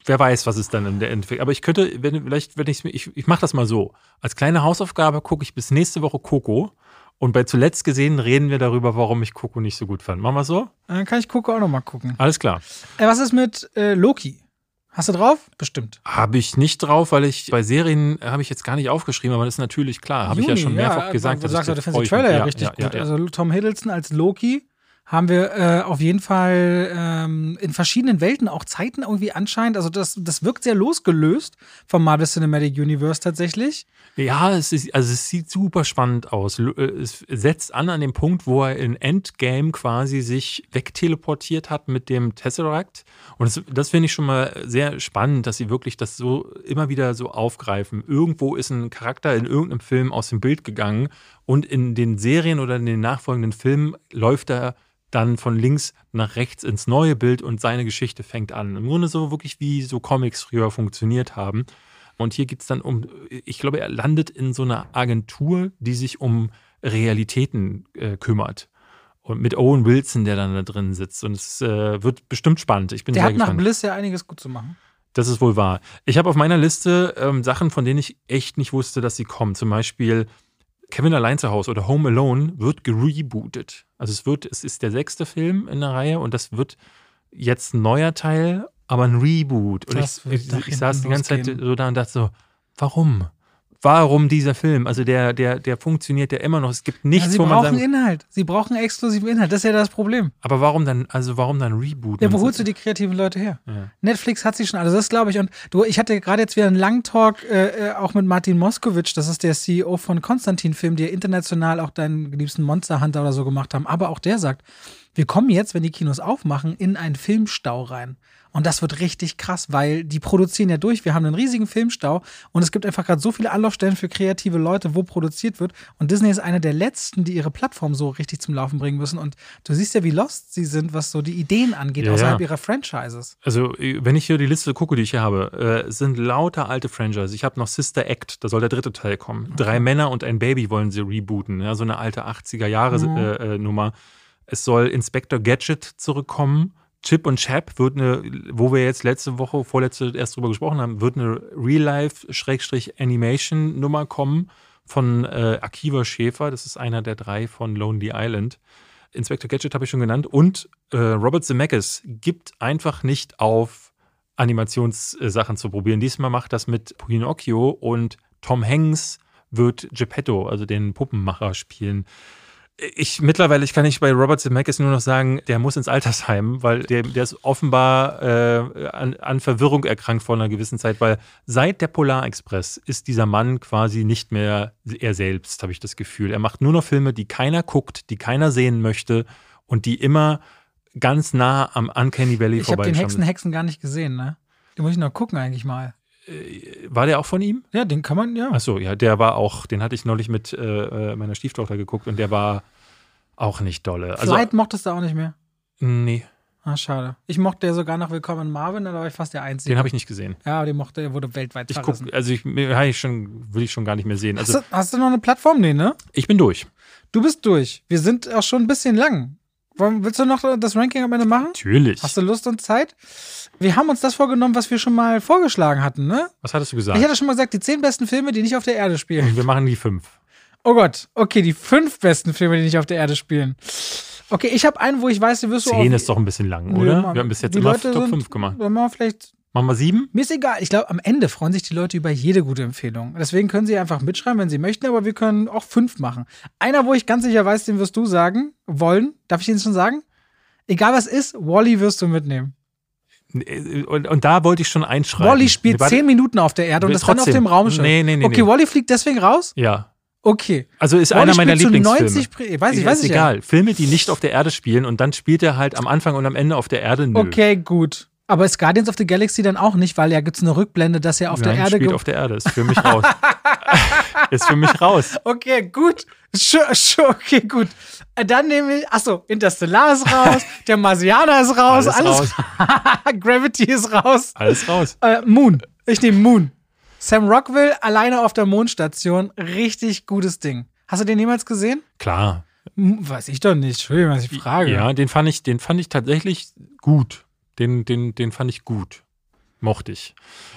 Wer weiß, was es dann in der Entwicklung. Aber ich könnte, wenn, vielleicht, wenn mir- ich, ich mache das mal so. Als kleine Hausaufgabe gucke ich bis nächste Woche Coco. Und bei zuletzt gesehen reden wir darüber, warum ich Coco nicht so gut fand. Machen wir so? Dann kann ich Coco auch noch mal gucken. Alles klar. Äh, was ist mit äh, Loki? Hast du drauf? Bestimmt. Habe ich nicht drauf, weil ich bei Serien habe ich jetzt gar nicht aufgeschrieben, aber das ist natürlich klar. Habe ich ja schon mehrfach äh, gesagt. Du dass sagst ja, du findest den Trailer ja, richtig ja, gut. Ja, ja. Also Tom Hiddleston als Loki haben wir äh, auf jeden Fall ähm, in verschiedenen Welten auch Zeiten irgendwie anscheinend. Also das, das wirkt sehr losgelöst vom Marvel Cinematic Universe tatsächlich. Ja, es ist, also es sieht super spannend aus. Äh, Es setzt an an dem Punkt, wo er in Endgame quasi sich wegteleportiert hat mit dem Tesseract. Und das, das finde ich schon mal sehr spannend, dass sie wirklich das so immer wieder so aufgreifen. Irgendwo ist ein Charakter in irgendeinem Film aus dem Bild gegangen und in den Serien oder in den nachfolgenden Filmen läuft er dann von links nach rechts ins neue Bild und seine Geschichte fängt an. Im Grunde so wirklich wie so Comics früher funktioniert haben. Und hier geht es dann um, ich glaube, er landet in so einer Agentur, die sich um Realitäten äh, kümmert. Und mit Owen Wilson, der dann da drin sitzt. Und es äh, wird bestimmt spannend. Ich bin Der sehr hat nach gespannt. Bliss ja einiges gut zu machen. Das ist wohl wahr. Ich habe auf meiner Liste ähm, Sachen, von denen ich echt nicht wusste, dass sie kommen. Zum Beispiel Kevin allein zu Hause oder Home Alone wird gerebootet. Also es wird, es ist der sechste Film in der Reihe und das wird jetzt ein neuer Teil, aber ein Reboot. Und Das ich, ich, ich saß die ganze Zeit so da und dachte so, warum? Warum dieser Film? Also der, der, der funktioniert ja immer noch. Es gibt Ja, nichts, sie wo man brauchen Inhalt. Sie brauchen exklusiven Inhalt. Das ist ja das Problem. aber warum dann, also warum dann Reboot? Ja, wo holst du die kreativen Leute her? Ja. Netflix hat sie schon, also das glaube ich. Und du, ich hatte gerade jetzt wieder einen langen Talk äh, äh, auch mit Martin Moskowitsch, das ist der CEO von Konstantin Film, die ja international auch deinen liebsten Monster Hunter oder so gemacht haben. Aber auch der sagt, wir kommen jetzt, wenn die Kinos aufmachen, in einen Filmstau rein. Und das wird richtig krass, weil die produzieren ja durch. Wir haben einen riesigen Filmstau und es gibt einfach gerade so viele Anlaufstellen für kreative Leute, wo produziert wird. Und Disney ist einer der letzten, die ihre Plattform so richtig zum Laufen bringen müssen. Und du siehst ja, wie lost sie sind, was so die Ideen angeht, Ja, außerhalb ja. ihrer Franchises. Also, wenn ich hier die Liste gucke, die ich hier habe, äh, sind lauter alte Franchises. Ich habe noch Sister Act, da soll der dritte Teil kommen. Drei Männer und ein Baby wollen sie rebooten. Ja, so eine alte 80er-Jahre-Nummer. Es soll Inspector Gadget zurückkommen. Chip und Chap wird eine, wo wir jetzt letzte Woche, vorletzte erst drüber gesprochen haben, wird eine Real-Life-Animation-Nummer kommen von äh, Akiva Schäfer. Das ist einer der drei von Lonely Island. Inspector Gadget habe ich schon genannt. Und äh, Robert Zemeckis gibt einfach nicht auf, Animationssachen zu probieren. Diesmal macht das mit Pinocchio und Tom Hanks wird Geppetto, also den Puppenmacher, spielen. Ich mittlerweile, ich kann nicht bei Robert Zemeckis nur noch sagen, der muss ins Altersheim, weil der, der ist offenbar äh, an, an Verwirrung erkrankt vor einer gewissen Zeit, weil seit der Polarexpress ist dieser Mann quasi nicht mehr er selbst, habe ich das Gefühl. Er macht nur noch Filme, die keiner guckt, die keiner sehen möchte und die immer ganz nah am Uncanny Valley Ich habe den. Hexen Hexen gar nicht gesehen, ne? Den muss ich noch gucken eigentlich mal. War der auch von ihm? Ja, den kann man, ja. Achso, ja, der war auch, den hatte ich neulich mit äh, äh, meiner Stieftochter geguckt und der war auch nicht dolle. Also, Flight mochtest du auch nicht mehr. nee, Ah, schade. Ich mochte ja sogar noch Willkommen in Marvin, da war ich fast der Einzige. den habe ich nicht gesehen. Ja, den mochte, der wurde weltweit Ich verrissen. guck, also ich, ich schon, will ich schon gar nicht mehr sehen. Hast, Also du, hast du noch eine Plattform? Nee, ne? ich bin durch. Du bist durch. Wir sind auch schon ein bisschen lang. Willst du noch das Ranking am Ende machen? Natürlich. Hast du Lust und Zeit? Wir haben uns das vorgenommen, was wir schon mal vorgeschlagen hatten, ne? Was hattest du gesagt? Ich hatte schon mal gesagt, die zehn besten Filme, die nicht auf der Erde spielen. wir machen die fünf. Oh Gott, okay, die fünf besten Filme, die nicht auf der Erde spielen. Okay, ich habe einen, wo ich weiß, du wirst du Zehn ist doch ein bisschen lang, Nö, oder? Mann. Wir haben bis jetzt Die immer Leute Top sind- 5 gemacht. Machen wir vielleicht Machen wir sieben? Mir ist egal. Ich glaube, am Ende freuen sich die Leute über jede gute Empfehlung. Deswegen können sie einfach mitschreiben, wenn sie möchten, aber wir können auch fünf machen. Einer, wo ich ganz sicher weiß, den wirst du sagen wollen. Darf ich den schon sagen? Egal was ist, Wally wirst du mitnehmen. Und, und da wollte ich schon einschreiben. Wally spielt Warte, zehn Minuten auf der Erde und das dann auf trotzdem. dem Raumschiff. Nee, nee, nee, Okay, nee. Wally fliegt deswegen raus? Ja. Okay. Also ist Wally einer meiner Lieblingsfilme. 90 Pri- weiß ich, Ja, weiß ist ich ja. egal. Filme, die nicht auf der Erde spielen und dann spielt er halt am Anfang und am Ende auf der Erde. Nö. Okay, gut. Aber ist Guardians of the Galaxy dann auch nicht, weil ja gibt es eine Rückblende, dass er auf Nein, der Erde spielt auf der Erde. Ist für mich raus. ist für mich raus. Okay, gut. Sure, okay, gut. Äh, Dann nehme ich, achso, Interstellar ist raus, der Marsianer ist raus, alles, Gravity ist raus. Alles raus. Äh, Moon. Ich nehme Moon. Sam Rockwell alleine auf der Mondstation. Richtig gutes Ding. Hast du den jemals gesehen? Klar. Hm, Weiß ich doch nicht. Entschuldigung, was ich frage. Ja, den fand ich, den fand ich tatsächlich gut. Den, den, den fand ich gut. Mochte ich.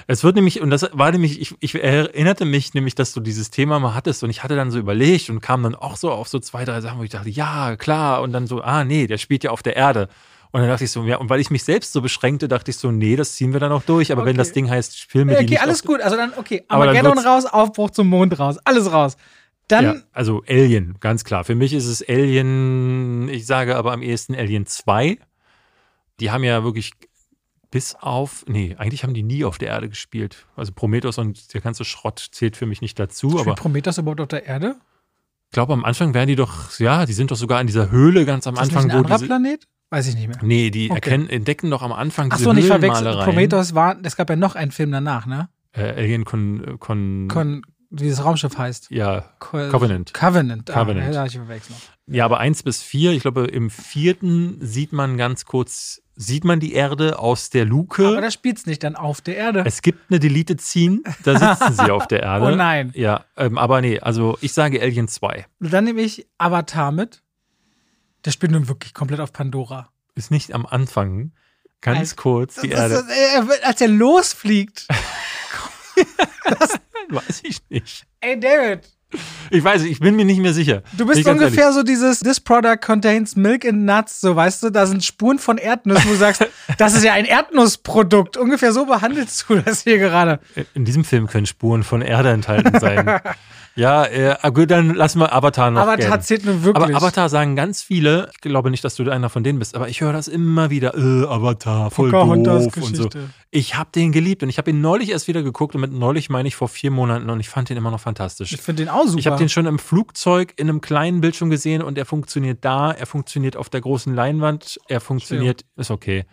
Es wird nämlich, und das war nämlich, ich, ich erinnerte mich nämlich, dass du dieses Thema mal hattest und ich hatte dann so überlegt und kam dann auch so auf so zwei, drei Sachen, wo ich dachte, ja, klar, und dann so, ah, nee, der spielt ja auf der Erde. Und dann dachte ich so, ja, und weil ich mich selbst so beschränkte, dachte ich so, nee, das ziehen wir dann auch durch. Aber wenn Okay. das Ding heißt Filme, die Okay, nicht alles auf, gut. Also dann, okay, Aber dann Armageddon wird's- raus, Aufbruch zum Mond raus. Alles raus. Dann, Ja, also Alien, ganz klar. Für mich ist es Alien, ich sage aber am ehesten Alien 2. Die haben ja wirklich bis auf, nee, eigentlich haben die nie auf der Erde gespielt. Also Prometheus und der ganze Schrott zählt für mich nicht dazu, aber spielt Prometheus überhaupt auf der Erde? ich glaube, am Anfang wären die doch, ja, die sind doch sogar in dieser Höhle ganz am Ist Anfang, nicht ein wo anderer diese. Planet? Weiß ich nicht mehr. Nee, die Okay. erkennen, entdecken doch am Anfang diese Achso, nicht verwechselt. Prometheus war, es gab ja noch einen Film danach, ne? Äh, Alien Con, Con, Con, wie das Raumschiff heißt. ja, Co Covenant. Covenant. Ah, Covenant. ja, ich verwechselt. Ja, aber eins bis vier, ich glaube, im vierten sieht man ganz kurz, sieht man die Erde aus der Luke. Aber da spielt's nicht dann auf der Erde. Es gibt eine Deleted Scene, da sitzen sie auf der Erde. Oh nein. Ja, ähm, aber nee, also ich sage Alien 2. Dann nehme ich Avatar mit. Der spielt nun wirklich komplett auf Pandora. Ist nicht am Anfang, ganz kurz, die Erde. ist, er als er losfliegt. Weiß ich nicht. Ey, David, Ich weiß, ich bin mir nicht mehr sicher. du bist ungefähr so dieses This product contains milk and nuts, so weißt du, da sind Spuren von Erdnüssen, wo du sagst, das ist ja ein Erdnussprodukt. Ungefähr so behandelst du das hier gerade. ehrlich. In diesem Film können Spuren von Erde enthalten sein. ja, äh, ah, gut, dann lassen wir Avatar noch Avatar gelten. zählt nun wirklich. Aber Avatar sagen ganz viele, ich glaube nicht, dass du einer von denen bist, aber ich höre das immer wieder, äh, Avatar, voll Pocahontas doof und so. Geschichte. Ich habe den geliebt und ich habe ihn neulich erst wieder geguckt und mit neulich meine ich vor vier Monaten und ich fand den immer noch fantastisch. Ich finde den auch super. Ich habe den schon im Flugzeug in einem kleinen Bildschirm gesehen und er funktioniert da, er funktioniert auf der großen Leinwand, er funktioniert, ist okay.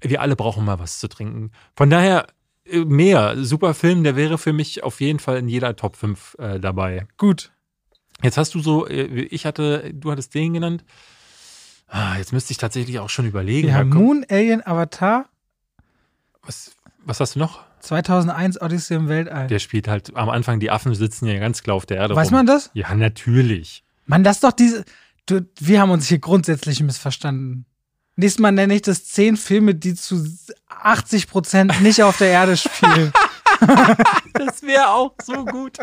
wir alle brauchen mal was zu trinken. Von daher mehr. Super Film, der wäre für mich auf jeden Fall in jeder Top 5 äh, dabei. Gut. Jetzt hast du so, äh, ich hatte, du hattest den genannt. Ah, jetzt müsste ich tatsächlich auch schon überlegen. Gucken, Moon, Alien, Avatar, was, was hast du noch? 2001 Odyssey im Weltall. Der spielt halt am Anfang, die Affen sitzen ja ganz klar auf der Erde. Weiß rum. man das? Ja, natürlich. Mann, das ist doch diese. Du, wir haben uns hier grundsätzlich missverstanden. Nächstes Mal nenne ich das zehn Filme, die zu 80 Prozent nicht auf der Erde spielen. Das wäre auch so gut.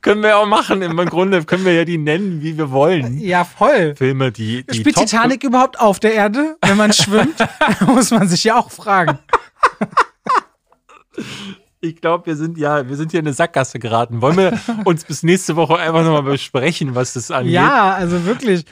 können wir auch machen. Im Grunde können wir ja die nennen, wie wir wollen. ja, voll. Filme, die. die Spielt Top- Titanic überhaupt auf der Erde, wenn man schwimmt? Muss man sich ja auch fragen. Ich glaube, wir sind ja, wir sind hier in eine Sackgasse geraten. Wollen wir uns bis nächste Woche einfach nochmal besprechen, was das angeht? Ja, also wirklich.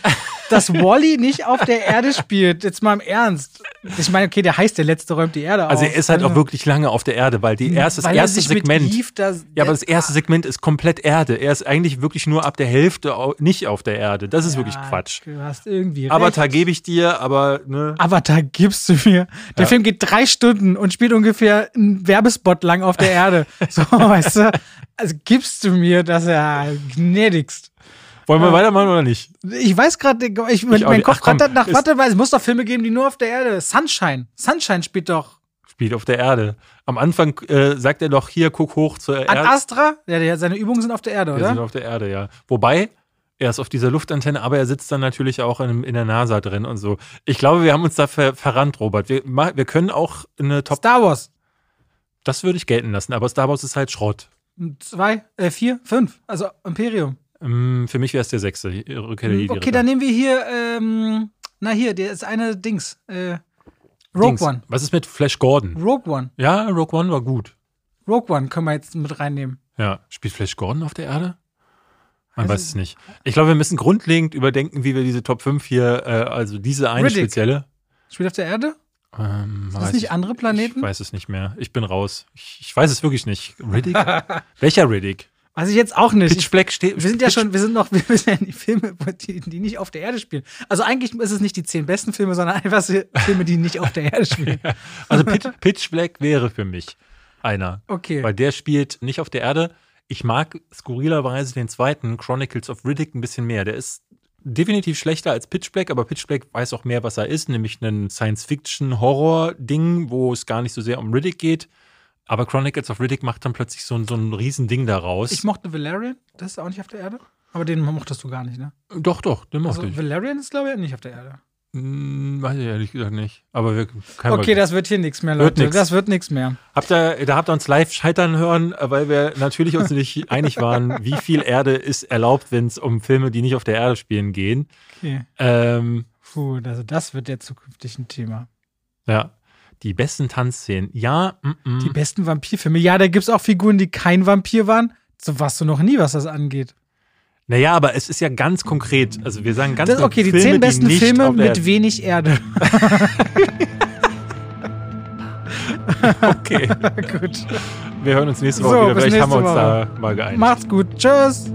Dass Wally nicht auf der Erde spielt, jetzt mal im Ernst. Ich meine, okay, der heißt, der letzte räumt die Erde Also auf. er ist halt auch wirklich lange auf der Erde, weil die erste, das Weil er erste Segment. Eve da- ja, aber das erste Segment ist komplett Erde. Er ist eigentlich wirklich nur ab der Hälfte nicht auf der Erde. Das ist wirklich Ja, Quatsch. Du hast irgendwie recht. Avatar gebe ich dir, aber ne. Avatar gibst du mir. Der Film geht drei Stunden und spielt ungefähr einen Werbespot lang auf der Erde. So, weißt du? Also gibst du mir das ja gnädigst. Wollen wir weitermachen oder nicht? Ich weiß gerade, ich, Ich mein nicht. Kopf rattert nach, warte, weil es muss doch Filme geben, die nur auf der Erde. Sunshine. Sunshine spielt doch. Spielt auf der Erde. Am Anfang äh, sagt er doch hier, guck hoch zur Ad Erde. Astra? Ja, der, seine Übungen sind auf der Erde, Wir sind oder? auf der Erde, ja. Wobei, er ist auf dieser Luftantenne, aber er sitzt dann natürlich auch in, in der NASA drin und so. Ich glaube, wir haben uns da ver, verrannt, Robert. Wir, wir können auch eine Top. Star Wars. Das würde ich gelten lassen, aber Star Wars ist halt Schrott. Zwei, äh, vier, fünf. Also Imperium. Ähm, für mich wäre es der sechste. die Rückkehr der Okay, Jedi-Ritter. dann nehmen wir hier, ähm, na hier, der ist eine Dings. Äh, Rogue Dings. One. Was ist mit Flash Gordon? Rogue One. Ja, Rogue One war gut. Rogue One können wir jetzt mit reinnehmen. Ja. Spielt Flash Gordon auf der Erde? Man Weiß weiß es nicht. Ich glaube, wir müssen grundlegend überdenken, wie wir diese Top 5 hier, äh, also diese eine Riddick. spezielle. Spielt auf der Erde? Ähm, Sind das nicht ich- andere Planeten? Ich weiß es nicht mehr. Ich bin raus. Ich, ich weiß es wirklich nicht. Riddick? Welcher Riddick? Weiß ich jetzt auch nicht. Pitch Black steht. wir sind ja schon, wir sind noch, wir sind ja in die Filme, die, die nicht auf der Erde spielen. Also eigentlich ist es nicht die zehn besten Filme, sondern einfach Filme, die nicht auf der Erde spielen. Also Pitch, Pitch Black wäre für mich einer. Okay. Weil der spielt nicht auf der Erde. Ich mag skurrilerweise den zweiten, Chronicles of Riddick, ein bisschen mehr. Der ist definitiv schlechter als Pitch Black, aber Pitch Black weiß auch mehr, was er ist, nämlich ein Science-Fiction-Horror-Ding, wo es gar nicht so sehr um Riddick geht. Aber Chronicles of Riddick macht dann plötzlich so, ein- so ein Riesending daraus. Ich mochte Valerian, das ist auch nicht auf der Erde. Aber den mochtest du gar nicht, ne? doch, doch, den mochte Also ich. Valerian ist, glaube ich, nicht auf der Erde. Hm, weiß ich ehrlich gesagt nicht. Aber wir können Okay, das wird hier nichts mehr, Wird Leute. nix. Das wird nichts mehr. Habt ihr, da habt ihr uns live scheitern hören, weil wir natürlich uns nicht einig waren, wie viel Erde ist erlaubt, wenn es um Filme, die nicht auf der Erde spielen, gehen. Okay. Ähm, Puh, also das wird ja zukünftig ein Thema. ja. Die besten Tanzszenen. Ja, mm, mm. Die besten Vampirfilme. Ja, da gibt es auch Figuren, die kein Vampir waren. So warst du noch nie, was das angeht. naja, aber es ist ja ganz konkret. Also wir sagen ganz Das, okay, die Filme, zehn besten nicht Filme mit wenig Erde. Okay, Gut. wir hören uns nächste So, Woche wieder. bis Vielleicht haben wir uns nächste da mal geeinigt. Macht's gut. Tschüss.